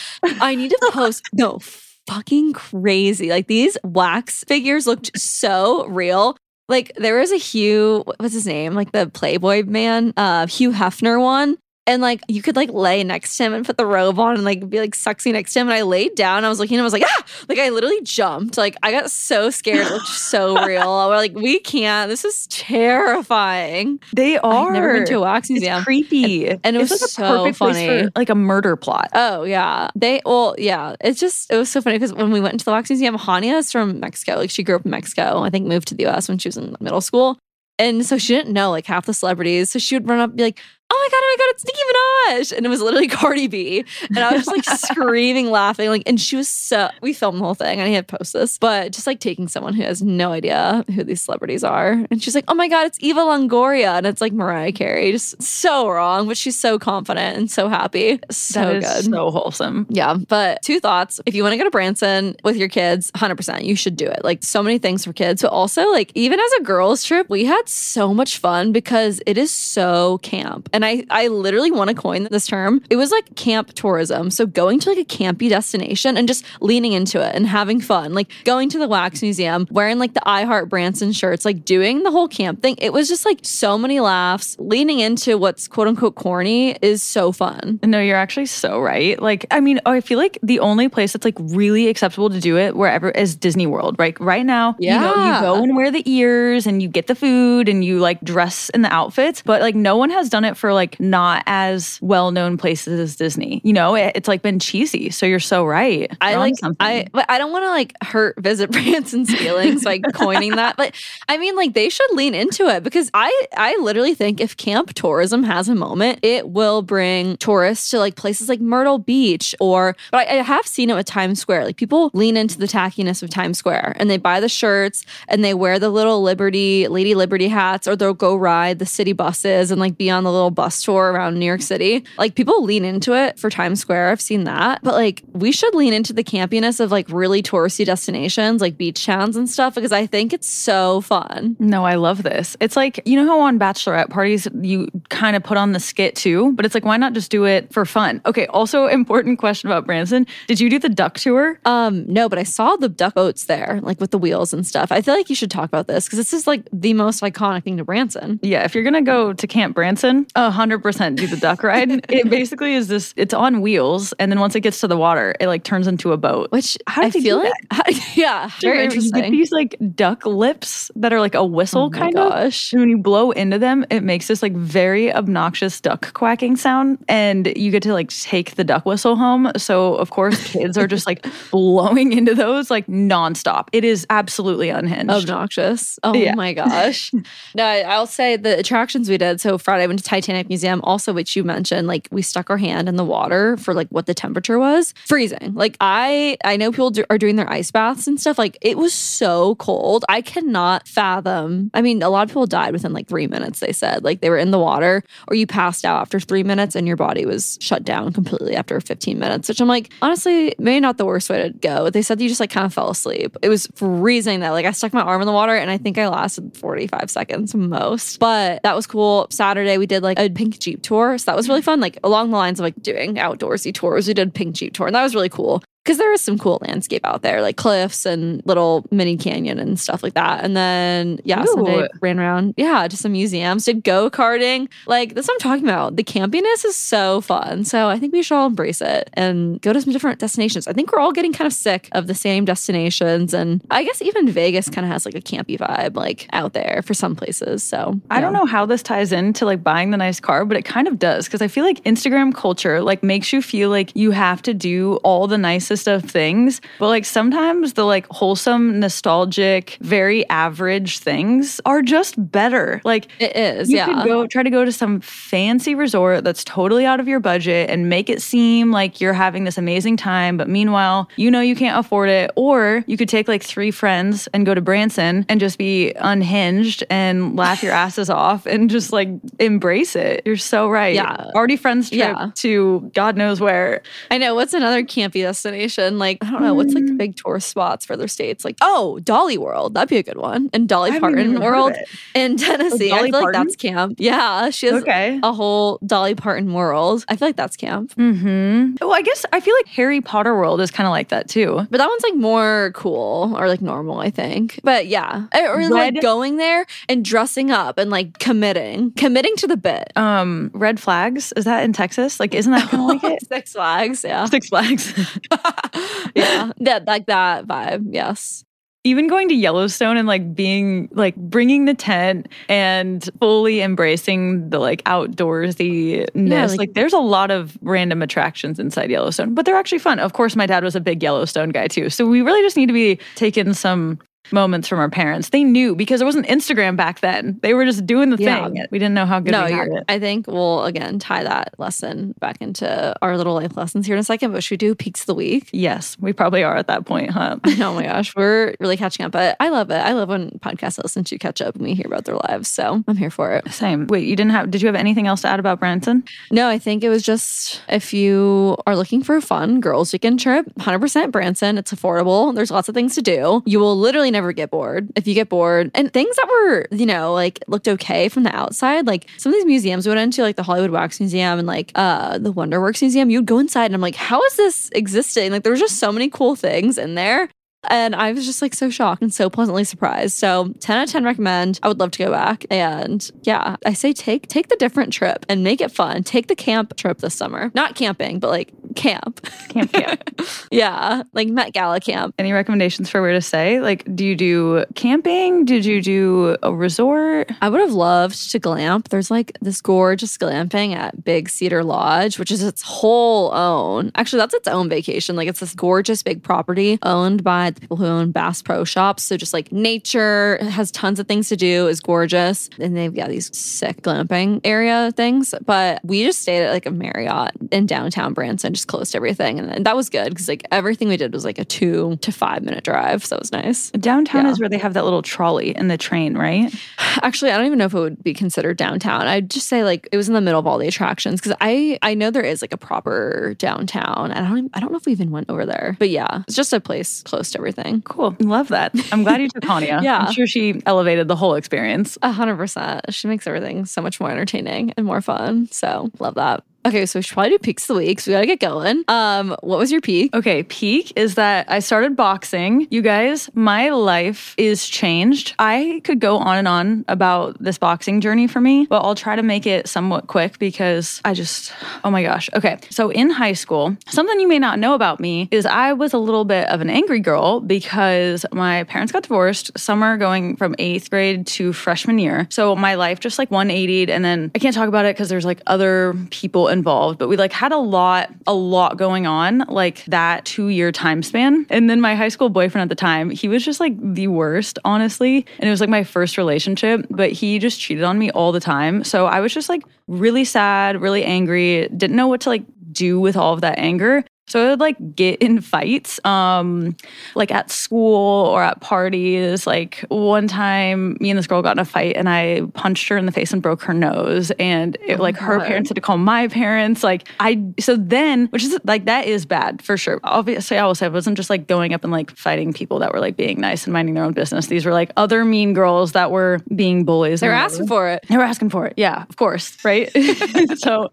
Speaker 2: I need to post. no, fucking crazy. Like these wax figures looked so real. Like there was a Hugh, what's his name? Like the Playboy man, uh, Hugh Hefner one. And like you could like lay next to him and put the robe on and like be like sexy next to him. And I laid down. I was looking and I was like, ah, like I literally jumped. Like I got so scared. It looked so real. We're like, we can't. This is terrifying.
Speaker 1: They are.
Speaker 2: I've never been to a wax
Speaker 1: It's
Speaker 2: museum.
Speaker 1: creepy.
Speaker 2: and it
Speaker 1: It's
Speaker 2: was
Speaker 1: like a
Speaker 2: so funny.
Speaker 1: for like a murder plot.
Speaker 2: Oh yeah, they well yeah. It's just it was so funny because when we went into the wax museum, Hannia is from Mexico. Like she grew up in Mexico. I think moved to the U.S. when she was in middle school, and so she didn't know like half the celebrities. So she would run up and be like, oh my god, oh my god, it's Nicki Minaj, and it was literally Cardi B, and I was just like screaming, laughing, like, and she was so. We filmed the whole thing, and I had to post this, but just like taking someone who has no idea who these celebrities are, and she's like, oh my god, it's Eva Longoria, and it's like Mariah Carey, just so wrong, but she's so confident and so happy, so good.
Speaker 1: so wholesome.
Speaker 2: Yeah, but two thoughts. If you want to go to Branson with your kids, 100%, you should do it. Like so many things for kids, but also like even as a girls trip, we had so much fun because it is so camp. And I I literally want to coin this term. It was like camp tourism. So going to like a campy destination and just leaning into it and having fun. Like going to the wax museum, wearing like the I Heart Branson shirts, like doing the whole camp thing. It was just like so many laughs. Leaning into what's quote unquote corny is so fun.
Speaker 1: No, you're actually so right. Like, I mean, I feel like the only place that's like really acceptable to do it wherever is Disney World. Right, right now, you know, you go and wear the ears and you get the food and you like dress in the outfits, but like no one has done it for like not as well known places as Disney. You know, it, it's like been cheesy. So you're so right.
Speaker 2: I
Speaker 1: You're onto
Speaker 2: like
Speaker 1: something.
Speaker 2: I but I don't want to like hurt Visit Branson's feelings by coining that, but I mean like they should lean into it because I I literally think if camp tourism has a moment, it will bring tourists to like places like Myrtle Beach or but I, I have seen it with Times Square. Like people lean into the tackiness of Times Square and they buy the shirts and they wear the little Liberty Lady Liberty hats or they'll go ride the city buses and like be on the little bus tour around New York City. Like people lean into it for Times Square. I've seen that. But like we should lean into the campiness of like really touristy destinations, like beach towns and stuff, because I think it's so fun.
Speaker 1: No, I love this. It's like, you know how on bachelorette parties you kind of put on the skit too, but it's like, why not just do it for fun? Okay. Also, important question about Branson. Did you do the duck tour?
Speaker 2: Um, no, but I saw the duck boats there, like with the wheels and stuff. I feel like you should talk about this because this is like the most iconic thing to Branson.
Speaker 1: Yeah. If you're going to go to Camp Branson, 100% do the duck ride. it basically is this it's on wheels and then once it gets to the water, it like turns into a boat.
Speaker 2: Which
Speaker 1: how do
Speaker 2: I feel it? How, yeah, very interesting.
Speaker 1: these like duck lips that are like a whistle
Speaker 2: oh
Speaker 1: kind
Speaker 2: gosh. of.
Speaker 1: And when you blow into them, it makes this like very obnoxious duck quacking sound and you get to like take the duck whistle home. So of course kids are just like blowing into those like nonstop. It is absolutely unhinged.
Speaker 2: Obnoxious. Oh
Speaker 1: yeah.
Speaker 2: my gosh. no, I'll say the attractions we did. So Friday I went to Titanic Museum, also which you mentioned, like we stuck our hand in the water for like what the temperature was. Freezing. Like I I know people do, are doing their ice baths and stuff. Like it was so cold. I cannot fathom. I mean, a lot of people died within like three minutes, they said. Like they were in the water or you passed out after three minutes and your body was shut down completely after 15 minutes, which I'm like, honestly, maybe not the worst way to go. They said you just like kind of fell asleep. It was freezing that like I stuck my arm in the water and I think I lasted 45 seconds most. But that was cool. Saturday we did like a pink Jeep tour. So that was really fun. Like along the lines of like doing outdoorsy tours. We did pink Jeep tour and that was really cool because there is some cool landscape out there, like cliffs and little mini canyon and stuff like that. And then, yeah, Sunday ran around, yeah, to some museums, did go karting. Like, that's what I'm talking about. The campiness is so fun. So I think we should all embrace it and go to some different destinations. I think we're all getting kind of sick of the same destinations. And I guess even Vegas kind of has like a campy vibe, like out there for some places. So
Speaker 1: I don't know how this ties into like buying the nice car, but it kind of does because I feel like Instagram culture like makes you feel like you have to do all the nicest of things, but like sometimes the like wholesome, nostalgic, very average things are just better. Like
Speaker 2: It is,
Speaker 1: you
Speaker 2: yeah.
Speaker 1: could go try to go to some fancy resort that's totally out of your budget and make it seem like you're having this amazing time, but meanwhile, you know you can't afford it. Or you could take like three friends and go to Branson and just be unhinged and laugh your asses off and just like embrace it. You're so right.
Speaker 2: Yeah.
Speaker 1: Already friends trip
Speaker 2: Yeah.
Speaker 1: to God knows where.
Speaker 2: I know. What's another campy destination? Like, I don't know. What's like the big tourist spots for other states? Like, oh, Dolly World. That'd be a good one. And Dolly Parton
Speaker 1: even heard of
Speaker 2: World in Tennessee. I feel
Speaker 1: Parton?
Speaker 2: like that's camp. Yeah. She has
Speaker 1: Okay.
Speaker 2: a whole Dolly Parton world. I feel like that's camp.
Speaker 1: Mm-hmm. Well, I guess I feel like Harry Potter World is kind of like that too.
Speaker 2: But that one's like more cool or like normal, I think. But yeah. Or
Speaker 1: Red-
Speaker 2: like going there and dressing up and like committing, committing to the bit.
Speaker 1: Um, Red Flags is that in Texas? Like, isn't that kind of like it?
Speaker 2: Six Flags. Yeah.
Speaker 1: Six Flags.
Speaker 2: yeah. That, like that vibe. Yes.
Speaker 1: even going to Yellowstone and like being like bringing the tent and fully embracing the like outdoorsy ness.
Speaker 2: like-
Speaker 1: like, there's a lot of random attractions inside Yellowstone, but they're actually fun. Of course, my dad was a big Yellowstone guy too. So we really just need to be taking some moments from our parents. They knew because there wasn't Instagram back then. They were just doing the
Speaker 2: Yeah.
Speaker 1: thing. We didn't know how good
Speaker 2: no,
Speaker 1: we had
Speaker 2: you're,
Speaker 1: it.
Speaker 2: I think we'll again tie that lesson back into our little life lessons here in a second. But should we do peaks of the week?
Speaker 1: Yes, we probably are at that point, huh?
Speaker 2: oh my gosh, we're really catching up. But I love it. I love when podcasts listen to catch up and we hear about their lives. So I'm here for it.
Speaker 1: Same. Wait, you didn't have? Did you have anything else to add about Branson?
Speaker 2: No, I think it was just if you are looking for a fun girls' weekend trip, 100% Branson. It's affordable. There's lots of things to do. You will literally never get bored. If you get bored, and things that were, you know, like looked okay from the outside, like some of these museums we went into, like the Hollywood Wax Museum and like uh the Wonderworks Museum, you'd go inside and I'm like, how is this existing? Like there was just so many cool things in there. And I was just like so shocked and so pleasantly surprised. So 10 out of 10 recommend. I would love to go back. And yeah, I say take take the different trip and make it fun. Take the camp trip this summer. Not camping, but like camp.
Speaker 1: Camp camp.
Speaker 2: yeah, like Met Gala camp.
Speaker 1: Any recommendations for where to stay? Like, do you do camping? Did you do a resort?
Speaker 2: I would have loved to glamp. There's like this gorgeous glamping at Big Cedar Lodge, which is its whole own. Actually, that's its own vacation. Like it's this gorgeous big property owned by the people who own Bass Pro Shops. So just like nature has tons of things to do, is gorgeous. And they've got these sick glamping area things. But we just stayed at like a Marriott in downtown Branson, just close to everything. And, and that was good because like everything we did was like a two to five minute drive. So it was nice.
Speaker 1: Downtown
Speaker 2: Yeah.
Speaker 1: is where they have that little trolley in the train, right?
Speaker 2: Actually, I don't even know if it would be considered downtown. I'd just say like it was in the middle of all the attractions because I I know there is like a proper downtown. I don't even, I don't know if we even went over there, but yeah, it's just a place close to everything.
Speaker 1: Cool. Love that. I'm glad you took Hannia.
Speaker 2: Yeah.
Speaker 1: I'm sure she elevated the whole experience.
Speaker 2: A hundred percent. She makes everything so much more entertaining and more fun. So love that. Okay, so we should probably do peaks of the week. So we gotta get going. Um, what was your peak?
Speaker 1: Okay, peak is that I started boxing. You guys, my life is changed. I could go on and on about this boxing journey for me, but I'll try to make it somewhat quick because I just, oh my gosh. Okay, so in high school, something you may not know about me is I was a little bit of an angry girl because my parents got divorced summer going from eighth grade to freshman year. So my life just like 180'd and then I can't talk about it because there's like other people involved, but we like had a lot, a lot going on like that two year time span. And then my high school boyfriend at the time, he was just like the worst, honestly. And it was like my first relationship, but he just cheated on me all the time. So I was just like really sad, really angry, didn't know what to like do with all of that anger. So I would like get in fights, um, like at school or at parties. Like one time, me and this girl got in a fight, and I punched her in the face and broke her nose. And it, like her
Speaker 2: God.
Speaker 1: parents had to call my parents. Like I, so then, which is like that is bad for sure. Obviously, I will say I wasn't just like going up and like fighting people that were like being nice and minding their own business. These were like other mean girls that were being bullies.
Speaker 2: They
Speaker 1: were
Speaker 2: asking for it.
Speaker 1: they were asking for it. Yeah, of course. Right. so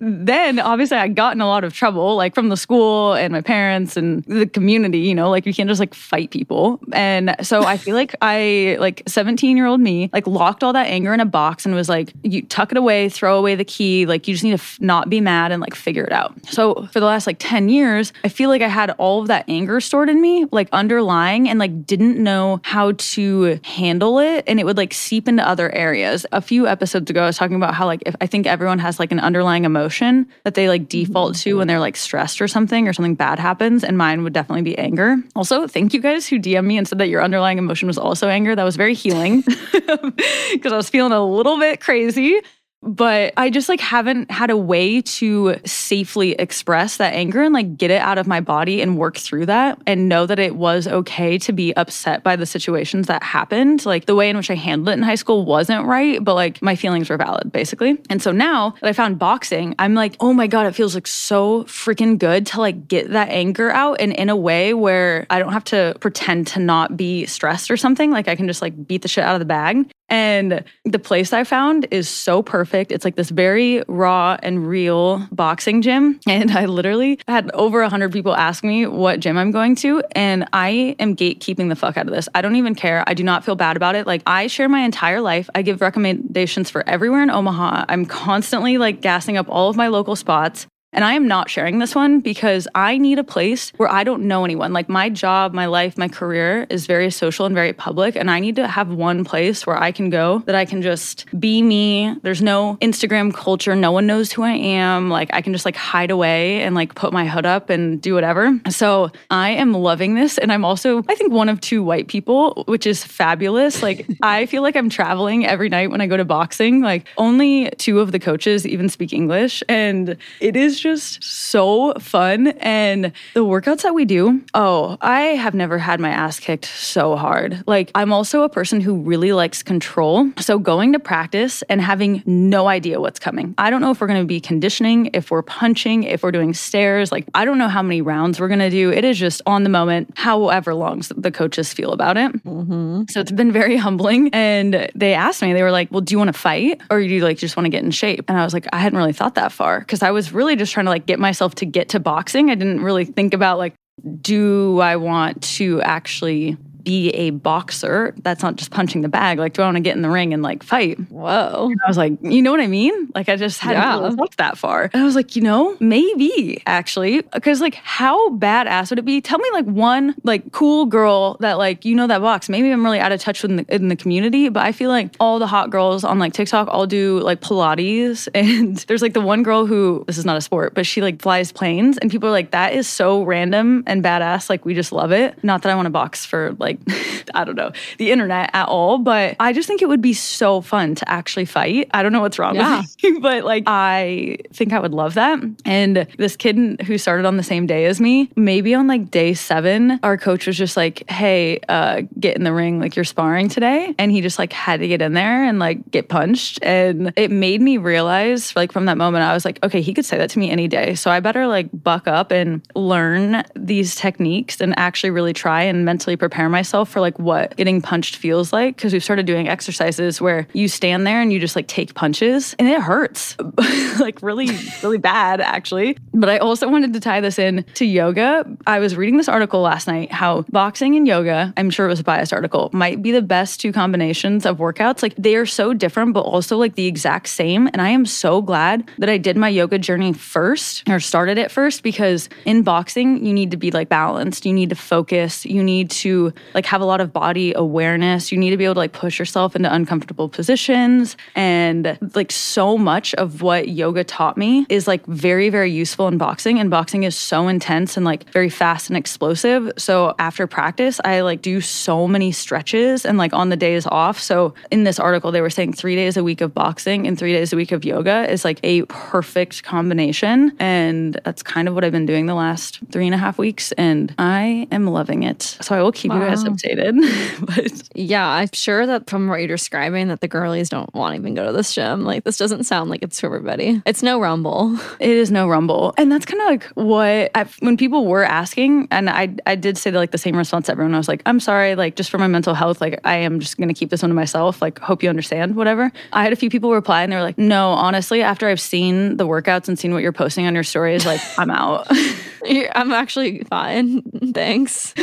Speaker 1: then obviously I got in a lot of trouble, like from the school and my parents and the community, you know, like you can't just like fight people. And so I feel like I, like 17 year old me, like locked all that anger in a box and was like, you tuck it away, throw away the key. Like you just need to f- not be mad and like figure it out. So for the last like 10 years, I feel like I had all of that anger stored in me, like underlying and like didn't know how to handle it. And it would like seep into other areas. A few episodes ago, I was talking about how like if I think everyone has like an underlying emotion that they like default mm-hmm. to when they're like stressed or something or something bad happens. And mine would definitely be anger. Also, thank you guys who DM me and said that your underlying emotion was also anger. That was very healing because I was feeling a little bit crazy. But I just like haven't had a way to safely express that anger and like get it out of my body and work through that and know that it was okay to be upset by the situations that happened. Like the way in which I handled it in high school wasn't right, but like my feelings were valid basically. And so now that I found boxing, I'm like, oh my God, it feels like so freaking good to like get that anger out and in a way where I don't have to pretend to not be stressed or something. Like I can just like beat the shit out of the bag. And the place I found is so perfect. It's like this very raw and real boxing gym. And I literally had over 100 people ask me what gym I'm going to. And I am gatekeeping the fuck out of this. I don't even care. I do not feel bad about it. Like, I share my entire life. I give recommendations for everywhere in Omaha. I'm constantly like gassing up all of my local spots. And I am not sharing this one because I need a place where I don't know anyone. Like my job, my life, my career is very social and very public. And I need to have one place where I can go that I can just be me. There's no Instagram culture. No one knows who I am. Like I can just like hide away and like put my hood up and do whatever. So I am loving this. And I'm also, I think, one of two white people, which is fabulous. Like I feel like I'm traveling every night when I go to boxing. Like only two of the coaches even speak English. And it is just so fun. And the workouts that we do, oh, I have never had my ass kicked so hard. Like I'm also a person who really likes control. So going to practice and having no idea what's coming. I don't know if we're going to be conditioning, if we're punching, if we're doing stairs. Like I don't know how many rounds we're going to do. It is just on the moment, however long the coaches feel about it. Mm-hmm. So it's been very humbling. And they asked me, they were like, well, do you want to fight or do you like just want to get in shape? And I was like, I hadn't really thought that far because I was really just trying to like get myself to get to boxing. I didn't really think about like, do I want to actually be a boxer that's not just punching the bag. Like, do I want to get in the ring and like fight?
Speaker 2: Whoa.
Speaker 1: And I was like, you know what I mean? Like, I just hadn't
Speaker 2: Yeah.
Speaker 1: really thought that far. And I was like, you know, maybe actually, because like, how badass would it be? Tell me like one like cool girl that like you know that box. Maybe I'm really out of touch with in the, in the community, but I feel like all the hot girls on like TikTok all do like Pilates, and there's like the one girl who this is not a sport, but she like flies planes, and people are like, that is so random and badass. Like, we just love it. Not that I want to box for like I don't know the internet at all, but I just think it would be so fun to actually fight. I don't know what's wrong
Speaker 2: Yeah.
Speaker 1: with me, but like I think I would love that. And this kid who started on the same day as me, maybe on like day seven, our coach was just like, "Hey, uh, get in the ring, like you're sparring today," and he just like had to get in there and like get punched, and it made me realize, like from that moment, I was like, okay, he could say that to me any day, so I better like buck up and learn these techniques and actually really try and mentally prepare myself for like what getting punched feels like because we've started doing exercises where you stand there and you just like take punches and it hurts like really really bad actually. But i also wanted to tie this in to yoga. I was reading this article last night how boxing and yoga i'm sure it was a biased article might be the best two combinations of workouts. Like they are so different but also like the exact same. And i am so glad that i did my yoga journey first or started it first because in boxing you need to be like balanced. You need to focus. You need to like have a lot of body awareness. You need to be able to like push yourself into uncomfortable positions. And like so much of what yoga taught me is like very very useful in boxing. And boxing is so intense and like very fast and explosive. So after practice i like do so many stretches and like on the days off. So in this article they were saying 3 days a week of boxing and 3 days a week of yoga is like a perfect combination. And that's kind of what i've been doing the last three and a half weeks. And i am loving it. So i will keep you guys
Speaker 2: Um,
Speaker 1: Updated but
Speaker 2: Yeah, I'm sure that from what you're describing, that the girlies don't want to even go to this gym. Like, this doesn't sound like it's for everybody. It's no rumble.
Speaker 1: It is no rumble. And that's kind of like what I, when people were asking, and I I did say like the same response to everyone. I was like, I'm sorry, like just for my mental health, like I am just gonna keep this one to myself. Like, hope you understand, whatever. I had a few people reply and they were like, No, honestly, after I've seen the workouts and seen what you're posting on your stories, like I'm out.
Speaker 2: I'm actually fine. Thanks.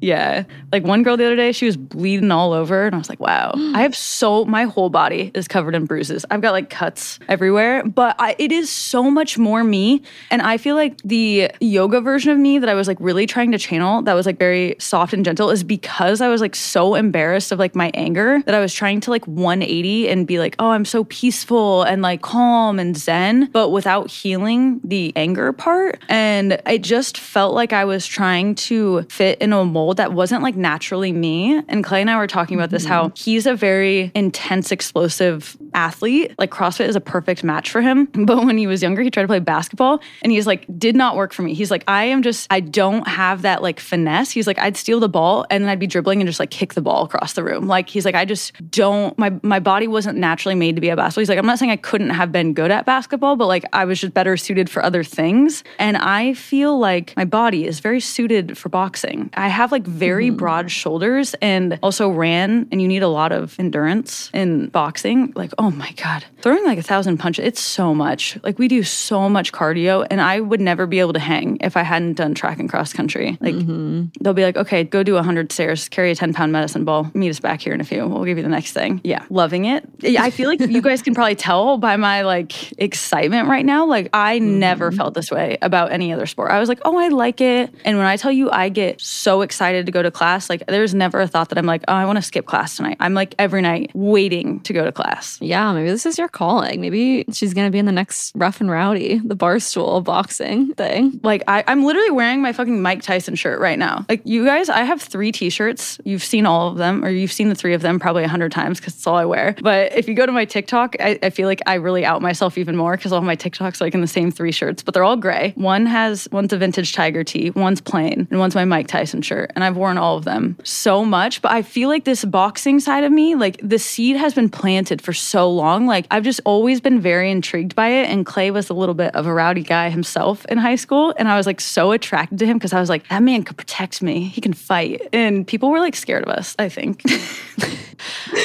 Speaker 1: Yeah. Like one girl the other day, she was bleeding all over. And I was like, wow, I have so, my whole body is covered in bruises. I've got like cuts everywhere, but I, it is so much more me. And I feel like the yoga version of me that I was like really trying to channel, that was like very soft and gentle, is because I was like so embarrassed of like my anger that I was trying to like 180 and be like, oh, I'm so peaceful and like calm and zen, but without healing the anger part. And it just felt like I was trying to fit in a mold that wasn't like naturally me. And Clay and I were talking about this how mm-hmm. he's a very intense, explosive athlete. Like CrossFit is a perfect match for him. But when he was younger, he tried to play basketball and he's like, did not work for me. He's like, I am just, I don't have that like finesse. He's like, I'd steal the ball and then I'd be dribbling and just like kick the ball across the room. Like he's like, I just don't, my, my body wasn't naturally made to be a basketball. He's like, I'm not saying I couldn't have been good at basketball, but like I was just better suited for other things. And I feel like my body is very suited for boxing. I have like very mm-hmm. broad shoulders and also ran, and you need a lot of endurance in boxing. Like, oh my God, throwing like a thousand punches, it's so much. Like we do so much cardio and I would never be able to hang if I hadn't done track and cross country. Like mm-hmm. they'll be like, okay, go do 100 stairs, carry a 10 pound medicine ball, meet us back here in a few. We'll give you the next thing. Yeah, loving it. I feel like you guys can probably tell by my like excitement right now. Like I mm-hmm. never felt this way about any other sport. I was like, oh, I like it. And when I tell you I get so excited to go to class, like there's never a thought that I'm like, oh, I want to skip class tonight. I'm like every night waiting to go to class.
Speaker 2: Yeah, maybe this is your calling. Maybe she's gonna be in the next rough and rowdy, the barstool boxing thing.
Speaker 1: Like I, I'm literally wearing my fucking Mike Tyson shirt right now. Like you guys, I have three T-shirts. You've seen all of them, or you've seen the three of them probably a hundred times because it's all I wear. But if you go to my TikTok, I, I feel like I really out myself even more because all my TikToks are like in the same three shirts, but they're all gray. One has one's a vintage tiger tee, one's plain, and one's my Mike Tyson shirt. And I've worn all of them so much. But I feel like this boxing side of me, like the seed has been planted for so long. Like I've just always been very intrigued by it. And Clay was a little bit of a rowdy guy himself in high school. And I was like so attracted to him because I was like, that man could protect me. He can fight. And people were like scared of us, I think.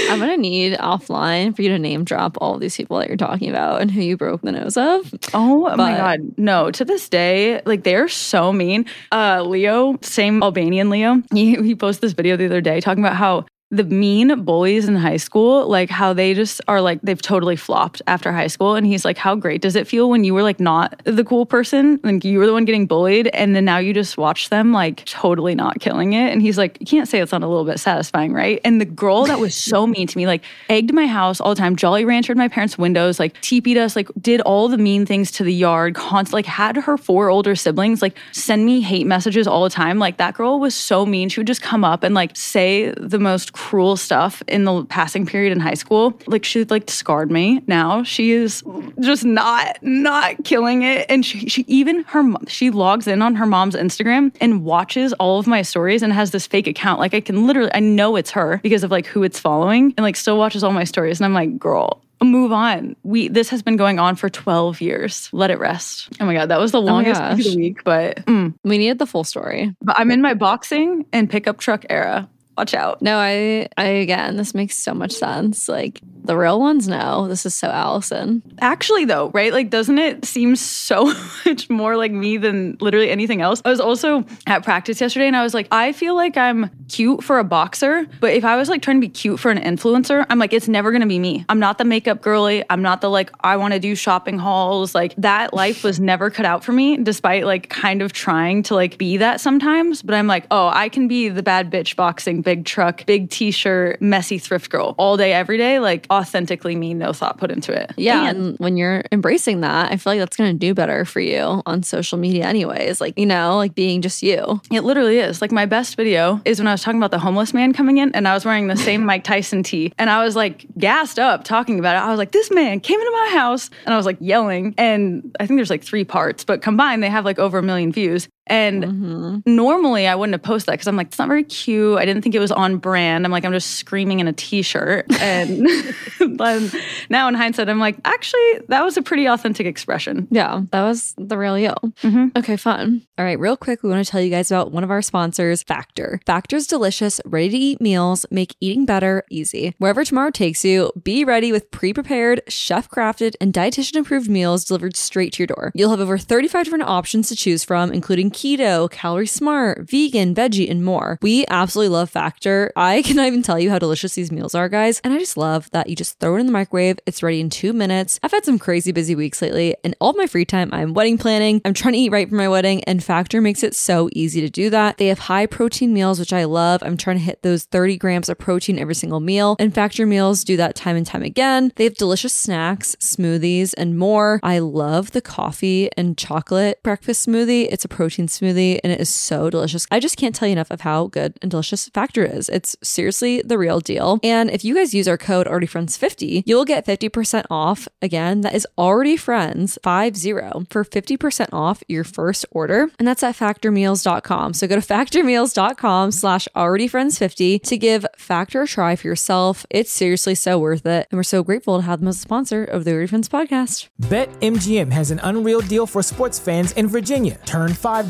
Speaker 2: I'm gonna need offline for you to name drop all these people that you're talking about and who you broke the nose of.
Speaker 1: Oh my god, no! To this day, like they're so mean. Uh, Leo, same Albanian Leo, he, he posted this video the other day talking about how the mean bullies in high school, like how they just are like they've totally flopped after high school. And he's like, how great does it feel when you were like not the cool person, like you were the one getting bullied, and then now you just watch them like totally not killing it. And he's like, you can't say it's not a little bit satisfying, right? And the girl that was so mean to me, like egged my house all the time, Jolly Ranchered my parents' windows, like teepeed us, like did all the mean things to the yard, const- like had her four older siblings like send me hate messages all the time. Like that girl was so mean. She would just come up and like say the most cruel stuff in the passing period in high school. Like she like scarred me. Now she is just not not killing it. And she, she even her she logs in on her mom's Instagram and watches all of my stories and has this fake account. Like I can literally I know it's her because of like who it's following and like still watches all my stories. And I'm like, girl, move on. We this has been going on for 12 years. Let it rest. Oh my god, that was the longest week of the week, but mm.
Speaker 2: We needed the full story.
Speaker 1: but I'm in my boxing and pickup truck era. Watch out.
Speaker 2: No, I, I again, this makes so much sense. Like the real ones know this is so Allison.
Speaker 1: Actually, though, right? Like, doesn't it seem so much more like me than literally anything else? I was also at practice yesterday and I was like, I feel like I'm cute for a boxer, but if I was like trying to be cute for an influencer, I'm like, it's never gonna be me. I'm not the makeup girly. I'm not the like, I wanna do shopping hauls. Like, that life was never cut out for me, despite like kind of trying to like be that sometimes. But I'm like, oh, I can be the bad bitch boxing, big truck, big t shirt, messy thrift girl all day, every day. Like, authentically me, no thought put into it.
Speaker 2: Yeah,
Speaker 1: And-
Speaker 2: when you're embracing that, I feel like that's going to do better for you on social media, anyways. Like, you know, like being just you.
Speaker 1: It literally is. Like my best video is when I was talking about the homeless man coming in and I was wearing the same Mike Tyson tee and I was like gassed up talking about it. I was like, this man came into my house and I was like yelling. And I think there's like three parts, but combined they have like over a million views. And
Speaker 2: Mm-hmm.
Speaker 1: normally I wouldn't have posted that because I'm like, it's not very cute. I didn't think it was on brand. I'm like, I'm just screaming in a t-shirt. And then now in hindsight, I'm like, actually, that was a pretty authentic expression.
Speaker 2: Yeah, that was the real you.
Speaker 1: Mhm.
Speaker 2: Okay, fun. All right, real quick, we want to tell you guys about one of our sponsors, Factor. Factor's delicious, ready to eat meals make eating better easy. Wherever tomorrow takes you, be ready with pre prepared, chef crafted, and dietitian approved meals delivered straight to your door. You'll have over 35 different options to choose from, including keto, calorie smart, vegan, veggie, and more. We absolutely love Factor. I cannot even tell you how delicious these meals are, guys. And I just love that you just throw it in the microwave, it's ready in two minutes. I've had some crazy busy weeks lately, and all my free time, I'm wedding planning. I'm trying to eat right for my wedding, and Factor makes it so easy to do that. They have high protein meals, which I love. I'm trying to hit those 30 grams of protein every single meal, and Factor meals do that time and time again. They have delicious snacks, smoothies, and more. I love the coffee and chocolate breakfast smoothie. It's a protein smoothie, and it is so delicious. I just can't tell you enough of how good and delicious Factor is. It's seriously the real deal. And if you guys use our code AlreadyFriends50, you'll get 50% off. Again, that is already friends 50 for 50% off your first order. And that's at factormeals.com. So go to factormeals.com slash alreadyfriends50 to give Factor a try for yourself. It's seriously so worth it. And we're so grateful to have them as a sponsor of the Already Friends podcast.
Speaker 3: BetMGM has an unreal deal for sports fans in Virginia. Turn $5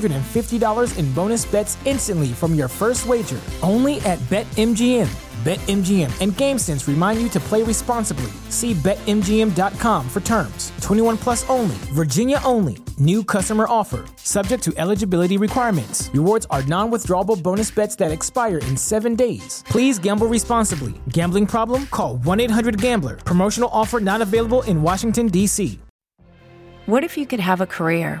Speaker 3: $150 in bonus bets instantly from your first wager only at BetMGM. BetMGM and GameSense remind you to play responsibly. See BetMGM.com for terms. 21 plus only, Virginia only. New customer offer, subject to eligibility requirements. Rewards are non withdrawable bonus bets that expire in seven days. Please gamble responsibly. Gambling problem? Call 1 800 Gambler. Promotional offer not available in Washington, D.C.
Speaker 4: What if you could have a career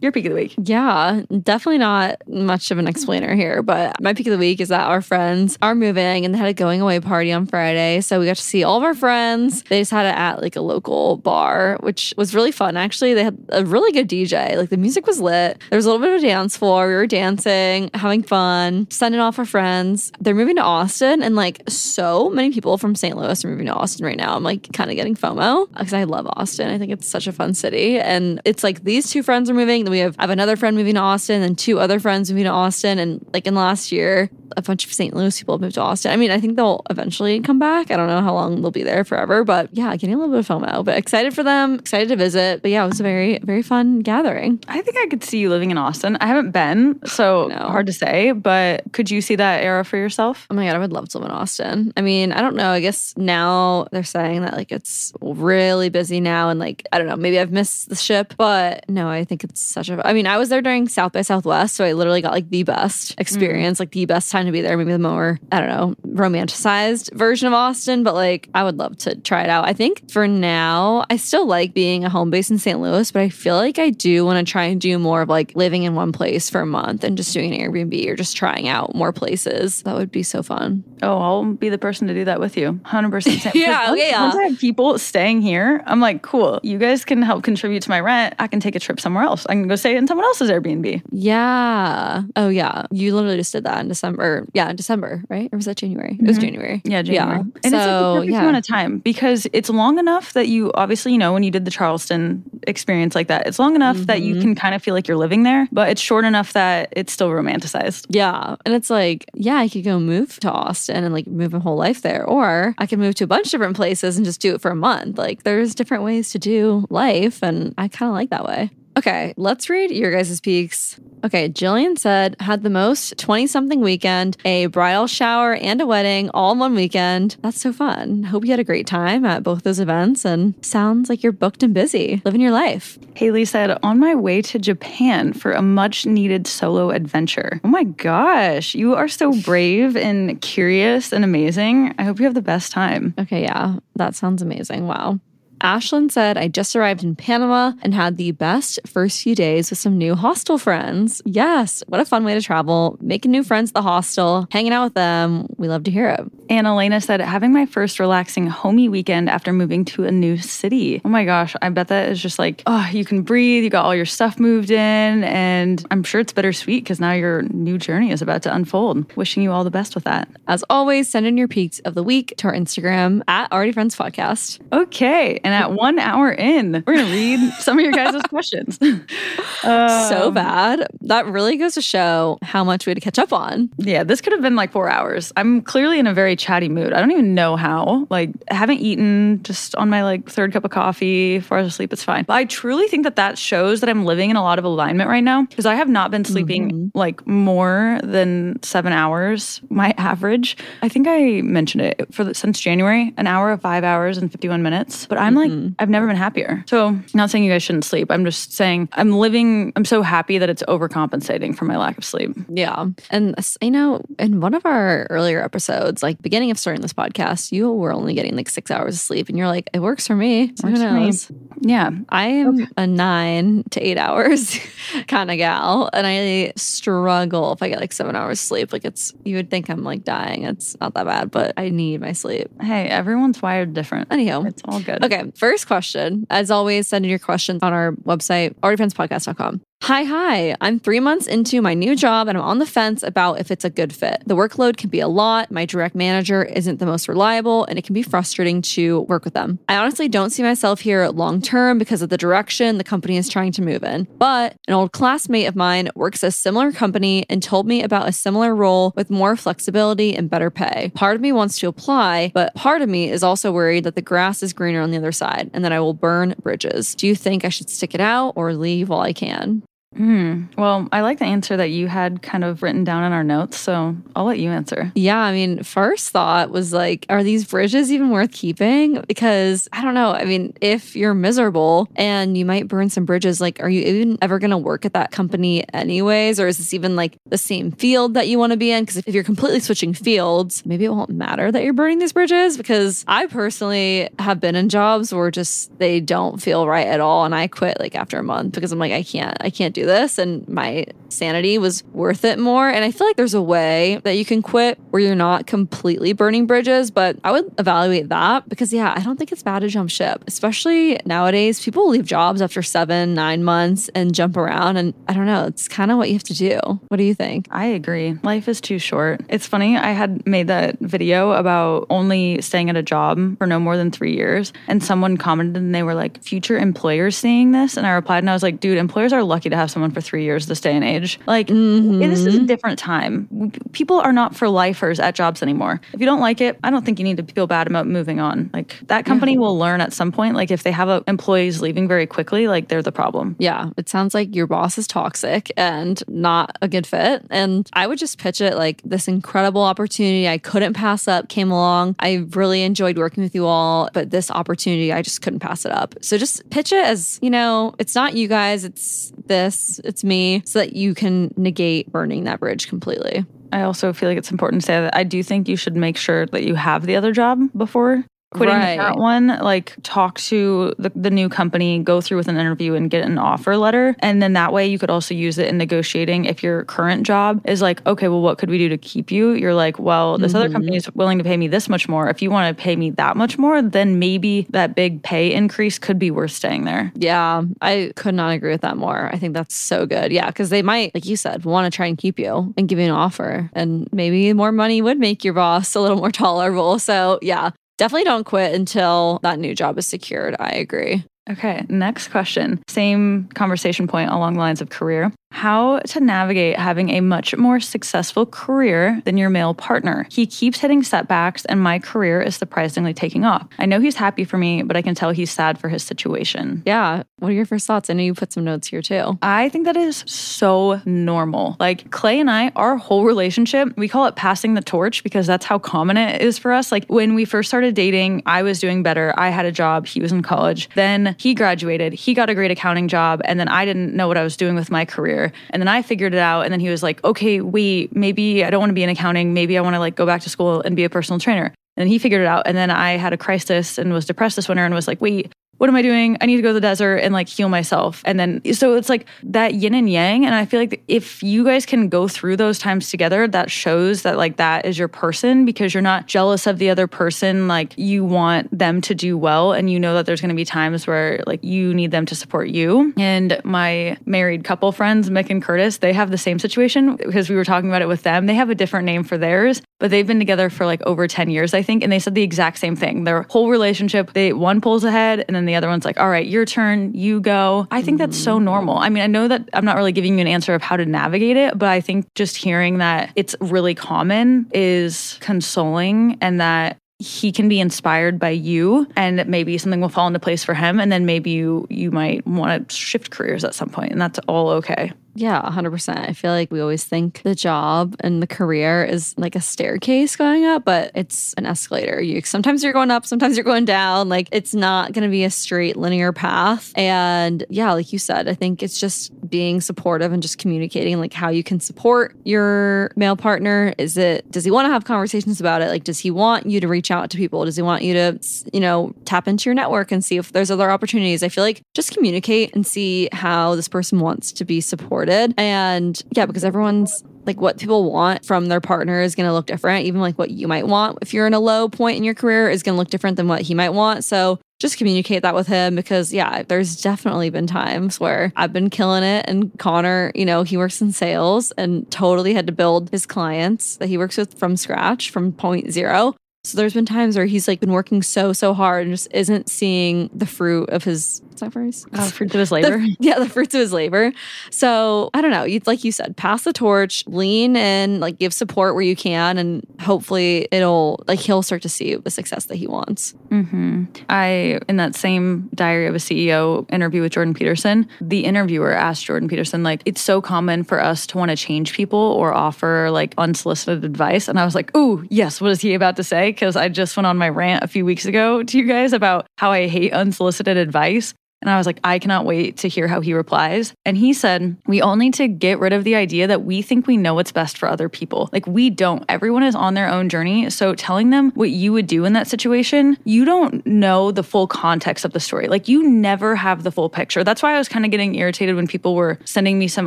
Speaker 1: Your peak of the week.
Speaker 2: Yeah, definitely not much of an explainer here, but my peak of the week is that our friends are moving and they had a going away party on Friday. So we got to see all of our friends. They just had it at like a local bar, which was really fun. Actually, they had a really good DJ. Like the music was lit. There was a little bit of a dance floor. We were dancing, having fun, sending off our friends. They're moving to Austin, and like so many people from St. Louis are moving to Austin right now. I'm like kind of getting FOMO because I love Austin. I think it's such a fun city. And it's like these two friends are moving then we have I have another friend moving to Austin and two other friends moving to Austin. And like in the last year, a bunch of St. Louis people have moved to Austin. I mean, I think they'll eventually come back. I don't know how long they'll be there forever, but yeah, getting a little bit of FOMO. But excited for them, excited to visit. But yeah, it was a very, very fun gathering.
Speaker 1: I think I could see you living in Austin. I haven't been, so hard to say, but could you see that era for yourself?
Speaker 2: Oh my God, I would love to live in Austin. I mean, I don't know. I guess now they're saying that like it's really busy now and like, I don't know, maybe I've missed the ship, but no, I think it's such a, I mean, I was there during South by Southwest, so I literally got like the best experience, mm. like the best time to be there. Maybe the more, I don't know, romanticized version of Austin, but like I would love to try it out. I think for now, I still like being a home base in St. Louis, but I feel like I do want to try and do more of like living in one place for a month and just doing an Airbnb or just trying out more places. That would be so fun.
Speaker 1: Oh, I'll be the person to do that with you. 100%.
Speaker 2: yeah,
Speaker 1: once,
Speaker 2: okay, yeah.
Speaker 1: Once I have people staying here, I'm like, cool, you guys can help contribute to my rent. I can take a trip somewhere else. I can go stay in someone else's Airbnb.
Speaker 2: Yeah. Oh, yeah. You literally just did that in December. Yeah, in December, right? Or was that January? Mm-hmm. It was mm-hmm. January.
Speaker 1: Yeah, January. Yeah. And so, it's like the perfect yeah. amount of time because it's long enough that you obviously, you know, when you did the Charleston experience like that, it's long enough mm-hmm. that you mm-hmm. can kind of feel like you're living there, but it's short enough that it's still romanticized.
Speaker 2: Yeah. And it's like, yeah, I could go move to Austin and like move a whole life there, or I could move to a bunch of different places and just do it for a month. Like there's different ways to do life. And I kind of like that way. Okay, let's read your guys' peaks. Okay, Jillian said, had the most 20 something weekend, a bridal shower and a wedding all in one weekend. That's so fun. Hope you had a great time at both those events and sounds like you're booked and busy, living your life.
Speaker 1: Haley said, on my way to Japan for a much needed solo adventure. Oh my gosh, you are so brave and curious and amazing. I hope you have the best time.
Speaker 2: Okay, yeah, that sounds amazing. Wow. Ashlyn said, I just arrived in Panama and had the best first few days with some new hostel friends. Yes, what a fun way to travel, making new friends at the hostel, hanging out with them. We love to hear it.
Speaker 1: And Elena said, having my first relaxing homey weekend after moving to a new city. Oh my gosh, I bet that is just like, oh, you can breathe, you got all your stuff moved in, and I'm sure it's bittersweet because now your new journey is about to unfold. Wishing you all the best with that.
Speaker 2: As always, send in your peaks of the week to our Instagram at Already Friends Podcast.
Speaker 1: Okay. And at one hour in, we're going to read some of your guys' questions.
Speaker 2: Um, so bad. That really goes to show how much we had to catch up on.
Speaker 1: Yeah, this could have been like four hours. I'm clearly in a very chatty mood. I don't even know how. Like, I haven't eaten just on my like third cup of coffee before I was asleep. It's fine. But I truly think that that shows that I'm living in a lot of alignment right now because I have not been sleeping mm-hmm. like more than seven hours, my average. I think I mentioned it for the, since January, an hour of five hours and 51 minutes. But I'm like,
Speaker 2: Mhm.
Speaker 1: I've never been happier. So, not saying you guys shouldn't sleep. I'm just saying I'm living, I'm so happy that it's overcompensating for my lack of sleep.
Speaker 2: Yeah. And I know in one of our earlier episodes, like beginning of starting this podcast, you were only getting like six hours of sleep. And you're like, it works for me.
Speaker 1: Works
Speaker 2: who
Speaker 1: for me.
Speaker 2: knows?
Speaker 1: Yeah.
Speaker 2: I am a nine to eight hours kind of gal. And I struggle if I get like seven hours sleep. Like it's, you would think I'm like dying. It's not that bad, but I need my sleep.
Speaker 1: Hey, everyone's wired different.
Speaker 2: Anyhow.
Speaker 1: It's all good.
Speaker 2: Okay, first question. As always, send in your questions on our website, alreadyfriendspodcast.com. Hi, hi. I'm three months into my new job and I'm on the fence about if it's a good fit. The workload can be a lot. My direct manager isn't the most reliable and it can be frustrating to work with them. I honestly don't see myself here long term because of the direction the company is trying to move in. But an old classmate of mine works at a similar company and told me about a similar role with more flexibility and better pay. Part of me wants to apply, but part of me is also worried that the grass is greener on the other side and that I will burn bridges. Do you think I should stick it out or leave while I can?
Speaker 1: Hmm. Well, I like the answer that you had kind of written down in our notes. So, I'll let you answer.
Speaker 2: Yeah, I mean, first thought was like, are these bridges even worth keeping? Because I don't know. I mean, if you're miserable and you might burn some bridges, like, are you even ever going to work at that company anyways? Or is this even like the same field that you want to be in? Because if you're completely switching fields, maybe it won't matter that you're burning these bridges. Because I personally have been in jobs where just they don't feel right at all. And I quit like after a month because I'm like, I can't, I can't do this. And my sanity was worth it more. And I feel like there's a way that you can quit where you're not completely burning bridges, but I would evaluate that because, yeah, I don't think it's bad to jump ship, especially nowadays. People leave jobs after seven, nine months and jump around. And I don't know, it's kind of what you have to do. What do you think?
Speaker 1: I agree. Life is too short. It's funny. I had made that video about only staying at a job for no more than three years. And someone commented and they were like, future employers seeing this. And I replied and I was like, dude, employers are lucky to have someone for three years this day and age. Like, mm-hmm. this is a different time. People are not for lifers at jobs anymore. If you don't like it, I don't think you need to feel bad about moving on. Like, that company will learn at some point. Like, if they have a, employees leaving very quickly, like, they're the problem.
Speaker 2: Yeah, it sounds like your boss is toxic and not a good fit. And I would just pitch it like this incredible opportunity I couldn't pass up came along. I really enjoyed working with you all, but this opportunity, I just couldn't pass it up. So just pitch it as, you know, it's not you guys, it's this, it's me, so that you can negate burning that bridge completely.
Speaker 1: I also feel like it's important to say that I do think you should make sure that you have the other job before quitting
Speaker 2: Right.
Speaker 1: that one. Like talk to the, the new company, go through with an interview and get an offer letter. And then that way you could also use it in negotiating. If your current job is like, okay, well, what could we do to keep you? You're like, well, this other mm-hmm. company is willing to pay me this much more. If you want to pay me that much more, then maybe that big pay increase could be worth staying there.
Speaker 2: Yeah, I could not agree with that more. I think that's so good. Yeah, because they might, like you said, want to try and keep you and give you an offer. And maybe more money would make your boss a little more tolerable. So, yeah, definitely don't quit until that new job is secured. I agree.
Speaker 1: Okay, next question. Same conversation point along the lines of career. How to navigate having a much more successful career than your male partner. He keeps hitting setbacks, and my career is surprisingly taking off. I know he's happy for me, but I can tell he's sad for his situation.
Speaker 2: Yeah. What are your first thoughts? I know you put some notes here too.
Speaker 1: I think that is so normal. Like Clay and I, our whole relationship, we call it passing the torch because that's how common it is for us. Like when we first started dating, I was doing better. I had a job, he was in college. Then he graduated, he got a great accounting job, and then I didn't know what I was doing with my career. And then I figured it out. And then he was like, okay, wait, maybe I don't want to be in accounting. Maybe I want to like go back to school and be a personal trainer. And he figured it out. And then I had a crisis and was depressed this winter and was like, wait, what am I doing? I need to go to the desert and like heal myself. And then, so it's like that yin and yang. And I feel like if you guys can go through those times together, that shows that like that is your person because you're not jealous of the other person. Like you want them to do well. And you know that there's going to be times where like you need them to support you. And my married couple friends, Mick and Curtis, they have the same situation because we were talking about it with them. They have a different name for theirs, but they've been together for like over 10 years, I think. And they said the exact same thing. Their whole relationship, they one pulls ahead and then the other one's like, all right, your turn, you go. I think that's so normal. I mean, I know that I'm not really giving you an answer of how to navigate it, but I think just hearing that it's really common is consoling and that he can be inspired by you and maybe something will fall into place for him and then maybe you you might want to shift careers at some point and that's all okay
Speaker 2: Yeah, 100%. I feel like we always think the job and the career is like a staircase going up, but it's an escalator. You sometimes you're going up, sometimes you're going down. Like it's not going to be a straight linear path. And yeah, like you said, I think it's just being supportive and just communicating like how you can support your male partner. Is it does he want to have conversations about it? Like does he want you to reach out to people? Does he want you to, you know, tap into your network and see if there's other opportunities? I feel like just communicate and see how this person wants to be supported. And yeah, because everyone's like what people want from their partner is going to look different. Even like what you might want if you're in a low point in your career is going to look different than what he might want. So just communicate that with him because yeah, there's definitely been times where I've been killing it and Connor, you know, he works in sales and totally had to build his clients that he works with from scratch from point zero. So there's been times where he's like been working so so hard and just isn't seeing the fruit of his what's that phrase?
Speaker 1: Oh, fruit of his labor.
Speaker 2: The, yeah, the fruits of his labor. So I don't know. You like you said, pass the torch, lean in, like give support where you can, and hopefully it'll like he'll start to see the success that he wants.
Speaker 1: Mm-hmm. I in that same Diary of a CEO interview with Jordan Peterson, the interviewer asked Jordan Peterson like, "It's so common for us to want to change people or offer like unsolicited advice," and I was like, "Ooh, yes." What is he about to say? Because I just went on my rant a few weeks ago to you guys about how I hate unsolicited advice. And I was like, I cannot wait to hear how he replies. And he said, We all need to get rid of the idea that we think we know what's best for other people. Like, we don't. Everyone is on their own journey. So, telling them what you would do in that situation, you don't know the full context of the story. Like, you never have the full picture. That's why I was kind of getting irritated when people were sending me some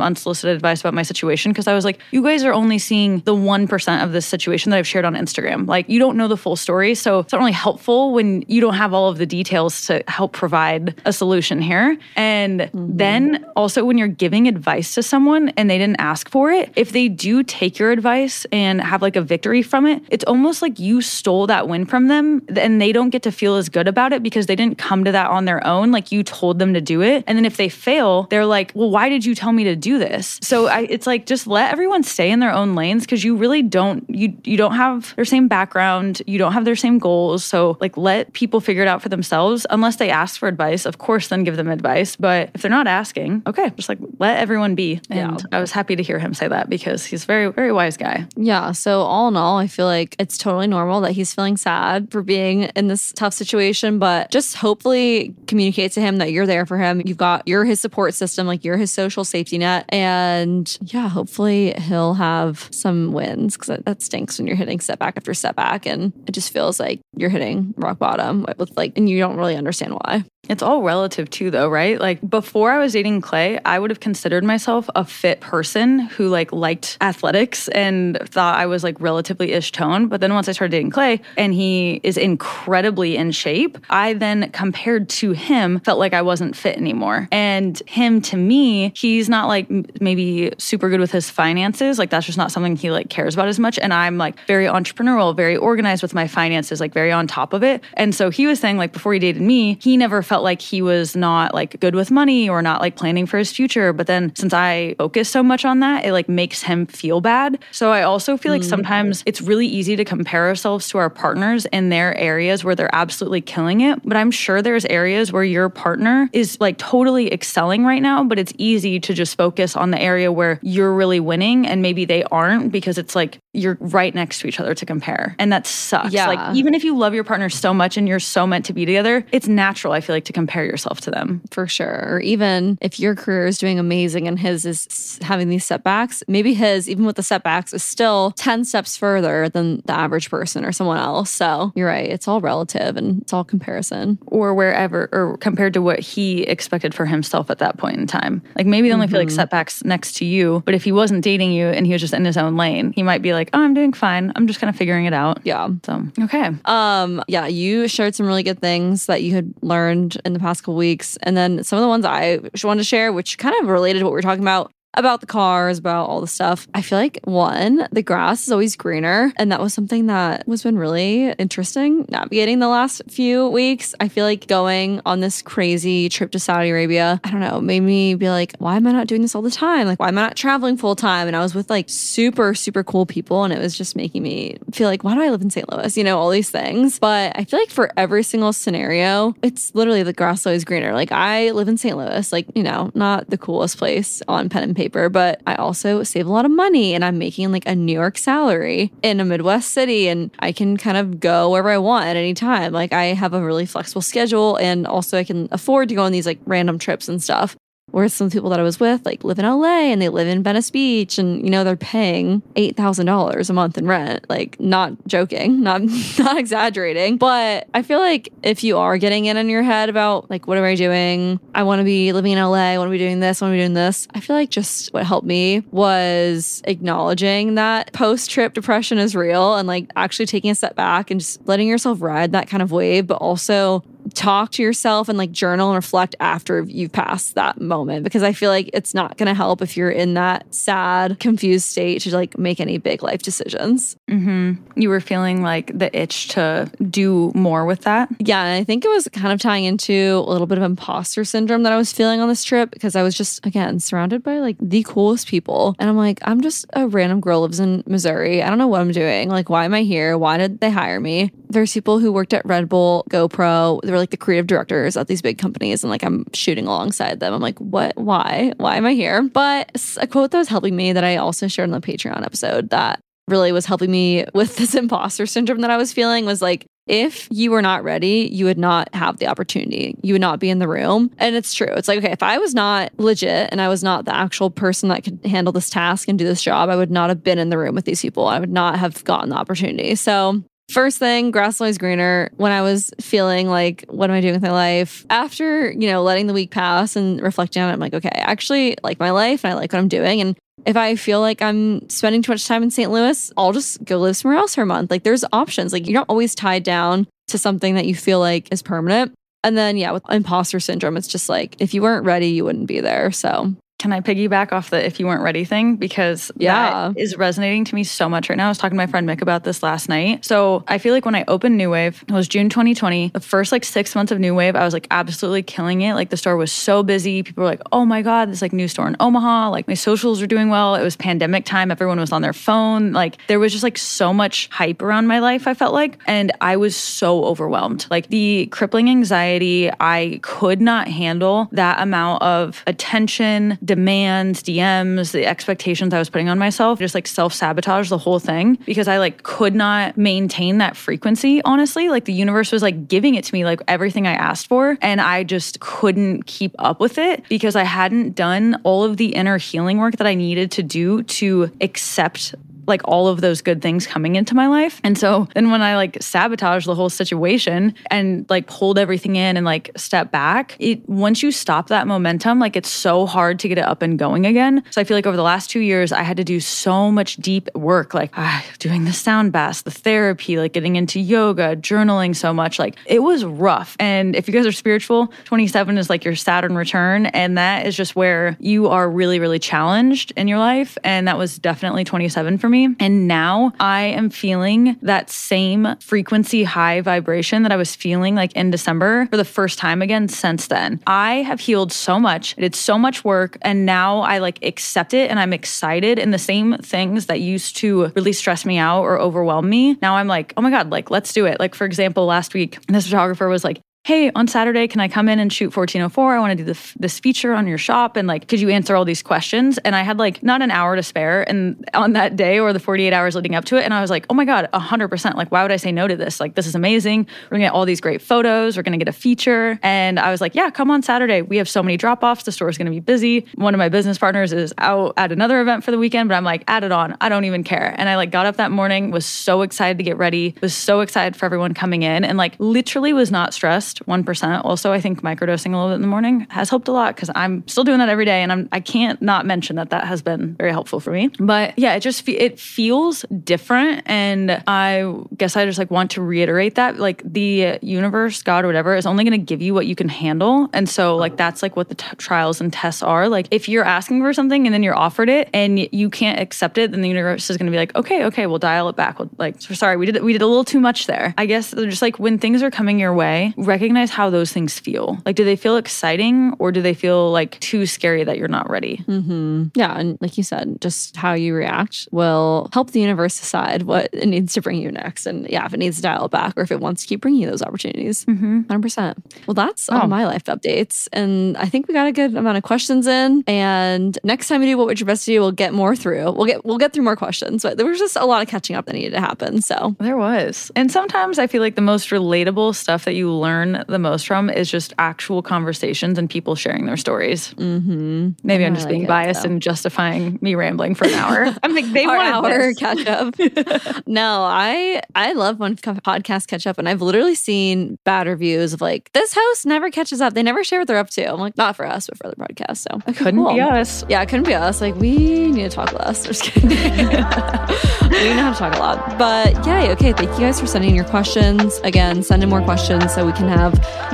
Speaker 1: unsolicited advice about my situation because I was like, You guys are only seeing the 1% of this situation that I've shared on Instagram. Like, you don't know the full story. So, it's not really helpful when you don't have all of the details to help provide a solution here. And mm-hmm. then also when you're giving advice to someone and they didn't ask for it, if they do take your advice and have like a victory from it, it's almost like you stole that win from them and they don't get to feel as good about it because they didn't come to that on their own. Like you told them to do it. And then if they fail, they're like, well, why did you tell me to do this? So I, it's like just let everyone stay in their own lanes because you really don't you you don't have their same background, you don't have their same goals. So like let people figure it out for themselves unless they ask for advice. Of course, then give them advice. But if they're not asking, okay, just like let everyone be. And yeah. I was happy to hear him say that because he's a very, very wise guy.
Speaker 2: Yeah. So all in all, I feel like it's totally normal that he's feeling sad for being in this tough situation, but just hopefully communicate to him that you're there for him. You've got you're his support system, like you're his social safety net. And yeah, hopefully he'll have some wins because that stinks when you're hitting setback after setback. And it just feels like you're hitting rock bottom with like, and you don't really understand why.
Speaker 1: It's all relative too though, right? Like before I was dating Clay, I would have considered myself a fit person who like liked athletics and thought I was like relatively ish toned. But then once I started dating Clay and he is incredibly in shape, I then compared to him felt like I wasn't fit anymore. And him to me, he's not like maybe super good with his finances. Like that's just not something he like cares about as much. And I'm like very entrepreneurial, very organized with my finances, like very on top of it. And so he was saying like before he dated me, he never felt like he was not like good with money or not like planning for his future. But then since I focus so much on that, it like makes him feel bad. So I also feel like mm. sometimes it's really easy to compare ourselves to our partners in their areas where they're absolutely killing it. But I'm sure there's areas where your partner is like totally excelling right now, but it's easy to just focus on the area where you're really winning and maybe they aren't because it's like you're right next to each other to compare. And that sucks. Yeah. Like even if you love your partner so much and you're so meant to be together, it's natural, I feel like, to compare yourself to them.
Speaker 2: For sure. Or even if your career is doing amazing and his is having these setbacks, maybe his, even with the setbacks, is still 10 steps further than the average person or someone else. So you're right. It's all relative and it's all comparison.
Speaker 1: Or wherever, or compared to what he expected for himself at that point in time. Like maybe they only mm-hmm. feel like mm-hmm. setbacks next to you, but if he wasn't dating you and he was just in his own lane, he might be like, oh, I'm doing fine. I'm just kind of figuring it out.
Speaker 2: Yeah.
Speaker 1: So, okay.
Speaker 2: Um, yeah, you shared some really good things that you had learned in the past couple weeks. And then some of the ones I wanted to share, which kind of related to what we are talking about about the cars, about all the stuff. I feel like one, the grass is always greener. And that was something that was been really interesting navigating the last few weeks. I feel like going on this crazy trip to Saudi Arabia, I don't know, made me be like, why am I not doing this all the time? Like, why am I not traveling full time? And I was with like super, super cool people. And it was just making me feel like, why do I live in St. Louis? You know, all these things. But I feel like for every single scenario, it's literally the grass always greener. Like, I live in St. Louis, like, you know, not the coolest place on pen and paper but I also save a lot of money and I'm making like a New York salary in a Midwest city and I can kind of go wherever I want at any time. Like I have a really flexible schedule and also I can afford to go on these like random trips and stuff. Whereas some people that I was with like live in LA and they live in Venice Beach and you know they're paying eight thousand dollars a month in rent. Like not joking, not not exaggerating. But I feel like if you are getting in in your head about like what am I doing? I want to be living in LA. I want to be doing this. I want to be doing this. I feel like just what helped me was acknowledging that post trip depression is real and like actually taking a step back and just letting yourself ride that kind of wave, but also talk to yourself and like journal and reflect after you've passed that moment because I feel like it's not going to help if you're in that sad, confused state to like make any big life decisions.
Speaker 1: Mm-hmm. You were feeling like the itch to do more with that.
Speaker 2: Yeah. And I think it was kind of tying into a little bit of imposter syndrome that I was feeling on this trip because I was just, again, surrounded by like the coolest people. And I'm like, I'm just a random girl lives in Missouri. I don't know what I'm doing. Like, why am I here? Why did they hire me? There's people who worked at Red Bull, GoPro. They were like the creative directors at these big companies and like I'm shooting alongside them. I'm like, what? Why? Why am I here? But a quote that was helping me that I also shared on the Patreon episode that really was helping me with this imposter syndrome that I was feeling was like, if you were not ready, you would not have the opportunity. You would not be in the room. And it's true. It's like, okay, if I was not legit and I was not the actual person that could handle this task and do this job, I would not have been in the room with these people. I would not have gotten the opportunity. So First thing, grass always greener. When I was feeling like, what am I doing with my life? After, you know, letting the week pass and reflecting on it, I'm like, okay, I actually like my life and I like what I'm doing. And if I feel like I'm spending too much time in St. Louis, I'll just go live somewhere else for a month. Like there's options. Like you're not always tied down to something that you feel like is permanent. And then, yeah, with imposter syndrome, it's just like if you weren't ready, you wouldn't be there. So
Speaker 1: can I piggyback off the if you weren't ready thing? Because
Speaker 2: yeah.
Speaker 1: that is resonating to me so much right now. I was talking to my friend Mick about this last night. So I feel like when I opened New Wave, it was June 2020. The first like six months of New Wave, I was like absolutely killing it. Like the store was so busy. People were like, oh my God, this like new store in Omaha. Like my socials were doing well. It was pandemic time. Everyone was on their phone. Like there was just like so much hype around my life, I felt like. And I was so overwhelmed. Like the crippling anxiety, I could not handle that amount of attention demands, DMs, the expectations I was putting on myself, just like self sabotage the whole thing because I like could not maintain that frequency, honestly. Like the universe was like giving it to me, like everything I asked for. And I just couldn't keep up with it because I hadn't done all of the inner healing work that I needed to do to accept like all of those good things coming into my life. And so then when I like sabotage the whole situation and like pulled everything in and like step back, it once you stop that momentum, like it's so hard to get it up and going again. So I feel like over the last two years, I had to do so much deep work, like ah, doing the sound baths, the therapy, like getting into yoga, journaling so much. Like it was rough. And if you guys are spiritual, 27 is like your Saturn return. And that is just where you are really, really challenged in your life. And that was definitely 27 for me. And now I am feeling that same frequency high vibration that I was feeling like in December for the first time again since then. I have healed so much. I did so much work. And now I like accept it and I'm excited. And the same things that used to really stress me out or overwhelm me, now I'm like, oh my God, like let's do it. Like, for example, last week, this photographer was like, hey, on Saturday, can I come in and shoot 1404? I want to do this, this feature on your shop. And like, could you answer all these questions? And I had like not an hour to spare and on that day or the 48 hours leading up to it. And I was like, oh my God, 100%. Like, why would I say no to this? Like, this is amazing. We're going to get all these great photos. We're going to get a feature. And I was like, yeah, come on Saturday. We have so many drop offs. The store is going to be busy. One of my business partners is out at another event for the weekend, but I'm like, add it on. I don't even care. And I like got up that morning, was so excited to get ready, was so excited for everyone coming in and like literally was not stressed 1%. Also, I think microdosing a little bit in the morning has helped a lot because I'm still doing that every day. And I'm, I can't not mention that that has been very helpful for me. But yeah, it just, it feels different. And I guess I just like want to reiterate that like the universe, God, or whatever is only going to give you what you can handle. And so like, that's like what the t- trials and tests are. Like if you're asking for something and then you're offered it and you can't accept it, then the universe is going to be like, okay, okay, we'll dial it back. We'll, like, sorry, we did, we did a little too much there. I guess just like when things are coming your way, recognize how those things feel. Like, do they feel exciting or do they feel like too scary that you're not ready?
Speaker 2: hmm Yeah. And like you said, just how you react will help the universe decide what it needs to bring you next. And yeah, if it needs to dial back or if it wants to keep bringing you those opportunities.
Speaker 1: Mm-hmm.
Speaker 2: 100%. Well, that's all
Speaker 1: Oh.
Speaker 2: my life updates. And I think we got a good amount of questions in. And next time we do what would your best to do, we'll get more through. We'll get we'll get through more questions. But there was just a lot of catching up that needed to happen. So
Speaker 1: There was. And sometimes I feel like the most relatable stuff that you learn the most from is just actual conversations and people sharing their stories.
Speaker 2: mm-hmm.
Speaker 1: Maybe I'm just being biased and justifying me rambling for an hour. I'm like, they
Speaker 2: Our hour
Speaker 1: this.
Speaker 2: catch up. no, I I love when podcasts catch up, and I've literally seen bad reviews of like this host never catches up. They never share what they're up to. I'm like, not for us, but for other podcasts. So okay,
Speaker 1: Couldn't
Speaker 2: cool.
Speaker 1: be us.
Speaker 2: Yeah, it couldn't be us. Like, we need to talk less. Just kidding. we know how to talk a lot. But yeah, okay. Thank you guys for sending your questions. Again, send in more questions so we can have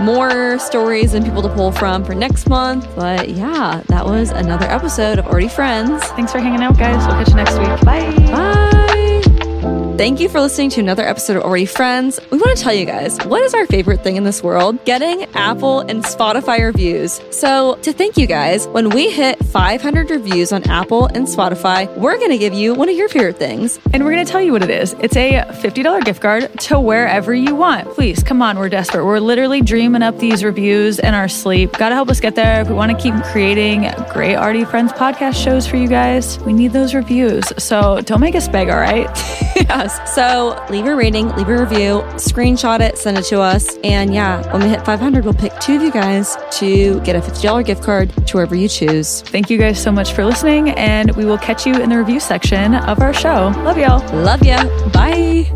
Speaker 2: more stories and people to pull from for next month. But yeah, that was another episode of Already Friends.
Speaker 1: Thanks for hanging out, guys. We'll catch you next week. Bye.
Speaker 2: Bye. Thank you for listening to another episode of Already Friends. We want to tell you guys what is our favorite thing in this world? Getting Apple and Spotify reviews. So, to thank you guys, when we hit 500 reviews on Apple and Spotify, we're going to give you one of your favorite things.
Speaker 1: And we're going to tell you what it is. It's a $50 gift card to wherever you want. Please, come on. We're desperate. We're literally dreaming up these reviews in our sleep. Got to help us get there. If we want to keep creating great Already Friends podcast shows for you guys, we need those reviews. So don't make us beg, all right?
Speaker 2: yes. So, leave a rating, leave a review, screenshot it, send it to us. And yeah, when we hit 500, we'll pick two of you guys to get a $50 gift card to wherever you choose.
Speaker 1: Thank you guys so much for listening, and we will catch you in the review section of our show. Love y'all.
Speaker 2: Love ya. Bye.